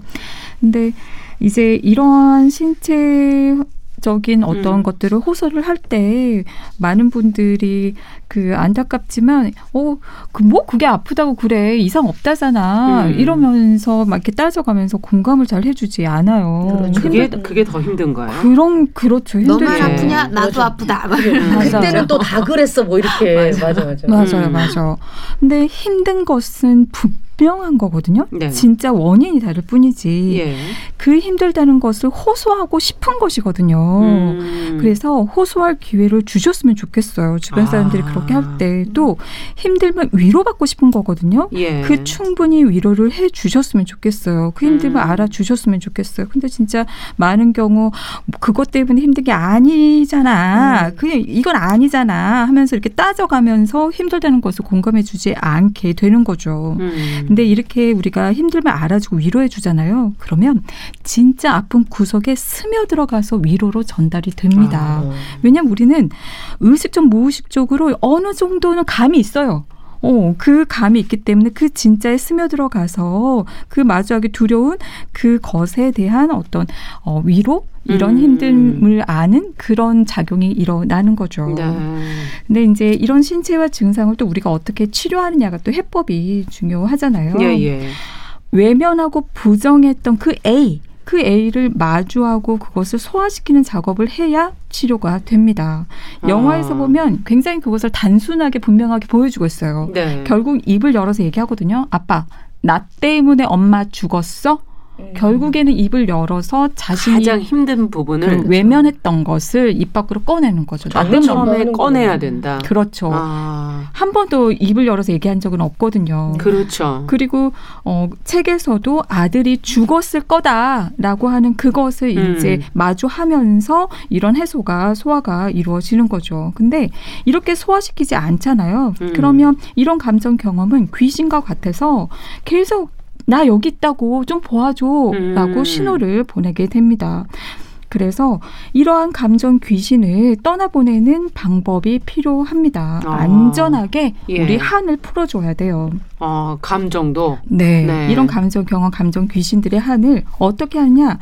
근데 이제 이러한 신체 적인 어떤 음. 것들을 호소를 할 때 많은 분들이 그 안타깝지만 어그 뭐 그게 아프다고 그래 이상 없다잖아 음. 이러면서 막 이렇게 따져가면서 공감을 잘 해주지 않아요. 그렇죠. 그게 힘들- 그게 더 힘든 거예요. 그런 그렇죠 너만 힘들죠. 아프냐? 나도 그렇죠. [laughs] 아프다. 맞아. 그때는 또 다 그랬어 뭐 이렇게 [laughs] 맞아 맞아. 맞아요, 음. 맞아. 근데 힘든 것은 분 명한 거거든요. 네. 진짜 원인이 다를 뿐이지. 예. 그 힘들다는 것을 호소하고 싶은 것이거든요. 음. 그래서 호소할 기회를 주셨으면 좋겠어요. 주변 사람들이 아. 그렇게 할 때 또 힘들면 위로받고 싶은 거거든요. 예. 그 충분히 위로를 해 주셨으면 좋겠어요. 그 힘듦을 음. 알아 주셨으면 좋겠어요. 근데 진짜 많은 경우 그것 때문에 힘든 게 아니잖아. 음. 그게 이건 아니잖아 하면서 이렇게 따져가면서 힘들다는 것을 공감해 주지 않게 되는 거죠. 음. 근데 이렇게 우리가 힘들면 알아주고 위로해 주잖아요. 그러면 진짜 아픈 구석에 스며들어가서 위로로 전달이 됩니다. 아. 왜냐면 우리는 의식적 무의식적으로 어느 정도는 감이 있어요. 어, 그 감이 있기 때문에 그 진짜에 스며들어 가서 그 마주하기 두려운 그 것에 대한 어떤 어, 위로 이런 음. 힘듦을 아는 그런 작용이 일어나는 거죠. 네. 근데 이제 이런 신체화 증상을 또 우리가 어떻게 치료하느냐가 또 해법이 중요하잖아요. 예, 예. 외면하고 부정했던 그 A, 그 A를 마주하고 그것을 소화시키는 작업을 해야 치료가 됩니다. 영화에서 아. 보면 굉장히 그것을 단순하게 분명하게 보여주고 있어요. 네. 결국 입을 열어서 얘기하거든요. 아빠, 나 때문에 엄마 죽었어? 음. 결국에는 입을 열어서 자신이 가장 힘든 부분을 그 외면했던 것을 입 밖으로 꺼내는 거죠. 나 때문에 꺼내야. 된다. 그렇죠. 아, 한 번도 입을 열어서 얘기한 적은 없거든요. 그렇죠. 그리고 어 책에서도 아들이 죽었을 거다라고 하는 그것을 음. 이제 마주하면서 이런 해소가 소화가 이루어지는 거죠. 근데 이렇게 소화시키지 않잖아요. 음. 그러면 이런 감정 경험은 귀신과 같아서 계속 나 여기 있다고 좀 도와줘라고 음. 신호를 보내게 됩니다. 그래서 이러한 감정 귀신을 떠나보내는 방법이 필요합니다. 아. 안전하게 예. 우리 한을 풀어줘야 돼요. 어, 감정도. 네. 네. 이런 감정 경험, 감정 귀신들의 한을 어떻게 하냐?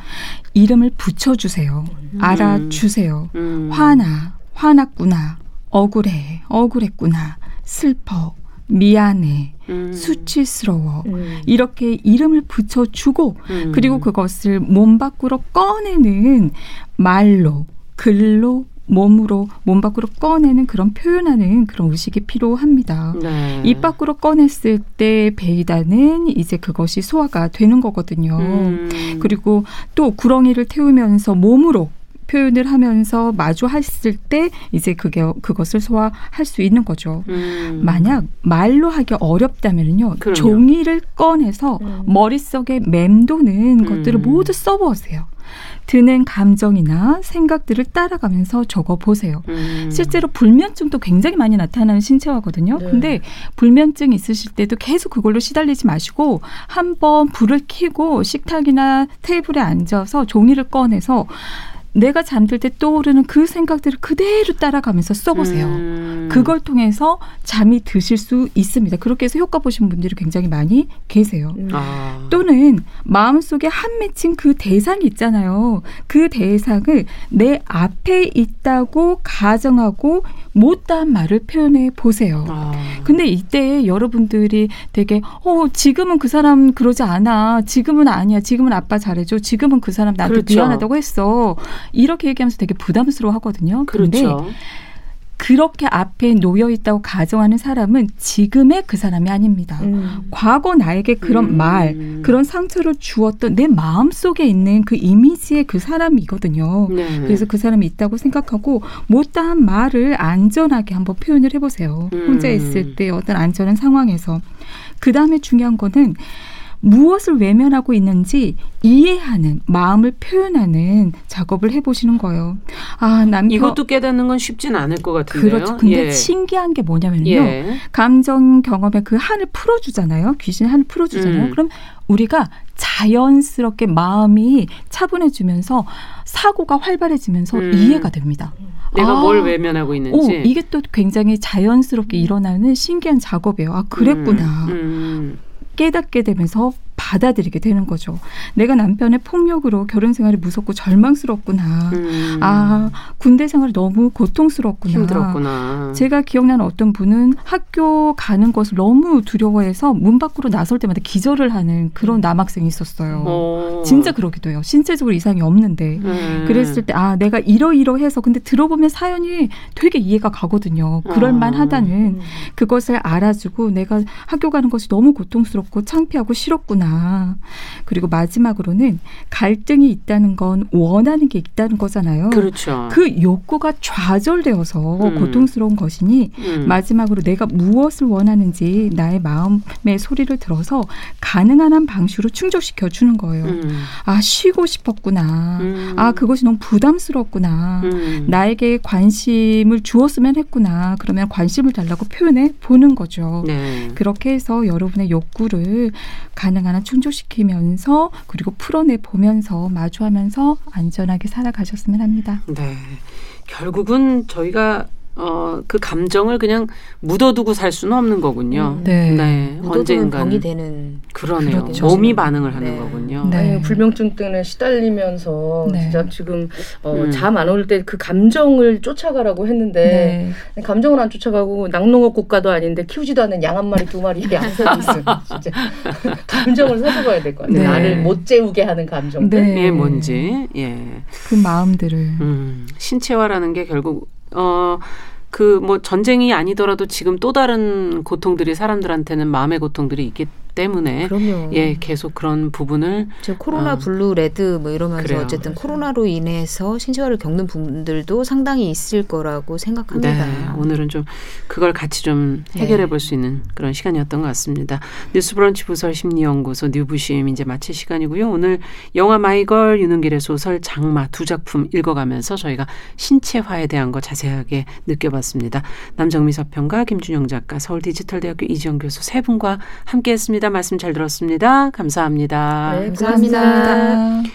이름을 붙여주세요. 알아주세요. 음. 화나, 화났구나. 억울해, 억울했구나. 슬퍼, 미안해, 음. 수치스러워. 음. 이렇게 이름을 붙여주고 음. 그리고 그것을 몸 밖으로 꺼내는 말로, 글로, 몸으로 몸 밖으로 꺼내는 그런 표현하는 그런 의식이 필요합니다. 네. 입 밖으로 꺼냈을 때 베이다는 이제 그것이 소화가 되는 거거든요. 음. 그리고 또 구렁이를 태우면서 몸으로 표현을 하면서 마주했을 때 이제 그게 그것을 소화할 수 있는 거죠. 음. 만약 말로 하기 어렵다면요 그럼요. 종이를 꺼내서 음. 머릿속에 맴도는 것들을 음. 모두 써보세요. 드는 감정이나 생각들을 따라가면서 적어 보세요. 음. 실제로 불면증도 굉장히 많이 나타나는 신체화거든요. 네. 근데 불면증 있으실 때도 계속 그걸로 시달리지 마시고 한번 불을 켜고 식탁이나 테이블에 앉아서 종이를 꺼내서 내가 잠들 때 떠오르는 그 생각들을 그대로 따라가면서 써보세요. 음. 그걸 통해서 잠이 드실 수 있습니다. 그렇게 해서 효과 보신 분들이 굉장히 많이 계세요. 음. 아. 또는 마음속에 한 맺힌 그 대상이 있잖아요. 그 대상을 내 앞에 있다고 가정하고 못다한 말을 표현해 보세요. 아. 근데 이때 여러분들이 되게 어 지금은 그 사람 그러지 않아 지금은 아니야 지금은 아빠 잘해줘 지금은 그 사람 나한테 그렇죠. 미안하다고 했어 이렇게 얘기하면서 되게 부담스러워 하거든요 근데 그렇죠. 그렇게 앞에 놓여 있다고 가정하는 사람은 지금의 그 사람이 아닙니다 음. 과거 나에게 그런 음. 말 그런 상처를 주었던 내 마음 속에 있는 그 이미지의 그 사람이거든요 네. 그래서 그 사람이 있다고 생각하고 못다한 말을 안전하게 한번 표현을 해보세요. 음. 혼자 있을 때 어떤 안전한 상황에서. 그 다음에 중요한 거는 무엇을 외면하고 있는지 이해하는 마음을 표현하는 작업을 해보시는 거예요. 아 남편 이것도 깨닫는 건 쉽진 않을 것 같은데요. 그렇죠. 근데 예. 신기한 게 뭐냐면요. 예. 감정 경험의 그 한을 풀어주잖아요. 귀신 한을 풀어주잖아요. 음. 그럼 우리가 자연스럽게 마음이 차분해지면서 사고가 활발해지면서 음. 이해가 됩니다. 내가 아. 뭘 외면하고 있는지. 오, 이게 또 굉장히 자연스럽게 일어나는 신기한 작업이에요. 아, 그랬구나. 음, 음. 깨닫게 되면서 받아들이게 되는 거죠. 내가 남편의 폭력으로 결혼 생활이 무섭고 절망스럽구나. 음. 아, 군대 생활이 너무 고통스럽구나. 힘들었구나. 제가 기억나는 어떤 분은 학교 가는 것을 너무 두려워해서 문 밖으로 나설 때마다 기절을 하는 그런 남학생이 있었어요. 어. 진짜 그러기도 해요. 신체적으로 이상이 없는데. 음. 그랬을 때, 아, 내가 이러이러해서, 근데 들어보면 사연이 되게 이해가 가거든요. 그럴만 어. 하다는 음. 그것을 알아주고 내가 학교 가는 것이 너무 고통스럽고 창피하고 싫었구나. 그리고 마지막으로는 갈등이 있다는 건 원하는 게 있다는 거잖아요. 그렇죠. 그 욕구가 좌절되어서 음. 고통스러운 것이니 음. 마지막으로 내가 무엇을 원하는지 나의 마음의 소리를 들어서 가능한 한 방식으로 충족시켜 주는 거예요. 음. 아 쉬고 싶었구나. 음. 아 그것이 너무 부담스럽구나. 음. 나에게 관심을 주었으면 했구나. 그러면 관심을 달라고 표현해 보는 거죠. 네. 그렇게 해서 여러분의 욕구를 가능한 한 충족시키면서 그리고 풀어내 보면서 마주하면서 안전하게 살아가셨으면 합니다. 네. 결국은 저희가 어, 그 감정을 그냥 묻어두고 살 수는 없는 거군요. 음. 네. 네. 언젠간 병이 되는 그러네요. 그렇죠. 몸이 반응을 하는 네. 거군요. 네. 아니, 불면증 때문에 시달리면서 네. 진짜 지금 어, 음. 잠안 올 때 그 감정을 쫓아가라고 했는데 네. 감정을 안 쫓아가고 낙농업 국가도 아닌데 키우지도 않는 양한 마리 두 마리 양새가 있어요. [laughs] 진짜 감정을 살펴봐야 될 것 같아요. 네. 나를 못 재우게 하는 감정들. 네. 예, 뭔지. 예. 그 마음들을 음, 신체화라는 게 결국 어 그 뭐 전쟁이 아니더라도 지금 또 다른 고통들이 사람들한테는 마음의 고통들이 있기 때문에 그럼요. 예, 계속 그런 부분을 지금 코로나 어. blue red 뭐 이러면서 그래요. 어쨌든 코로나로 인해서 신체화를 겪는 분들도 상당히 있을 거라고 생각합니다. 네, 오늘은 좀 그걸 같이 좀 해결해 볼수 있는 그런 시간이었던 것 같습니다. 뉴스브런치 부설 심리연구소 뉴부심 이제 마칠 시간이고요. 오늘 영화 마이걸 윤은길의 소설 장마 두 작품 읽어가면서 저희가 신체화에 대한 거 자세하게 느껴봤습니다. 남정미 서평가 김준영 작가 서울 디지털대학교 이지영 교수 세 분과 함께했습니다. 말씀 잘 들었습니다. 감사합니다. 네, 감사합니다. 감사합니다.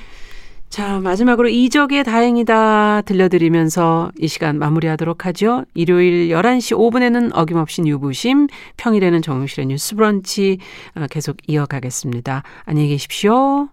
자, 마지막으로 이적의 다행이다 들려드리면서 이 시간 마무리하도록 하죠. 일요일 11시 5분에는 어김없이 뉴부심, 평일에는 정용실의 뉴스 브런치 어, 계속 이어가겠습니다. 안녕히 계십시오.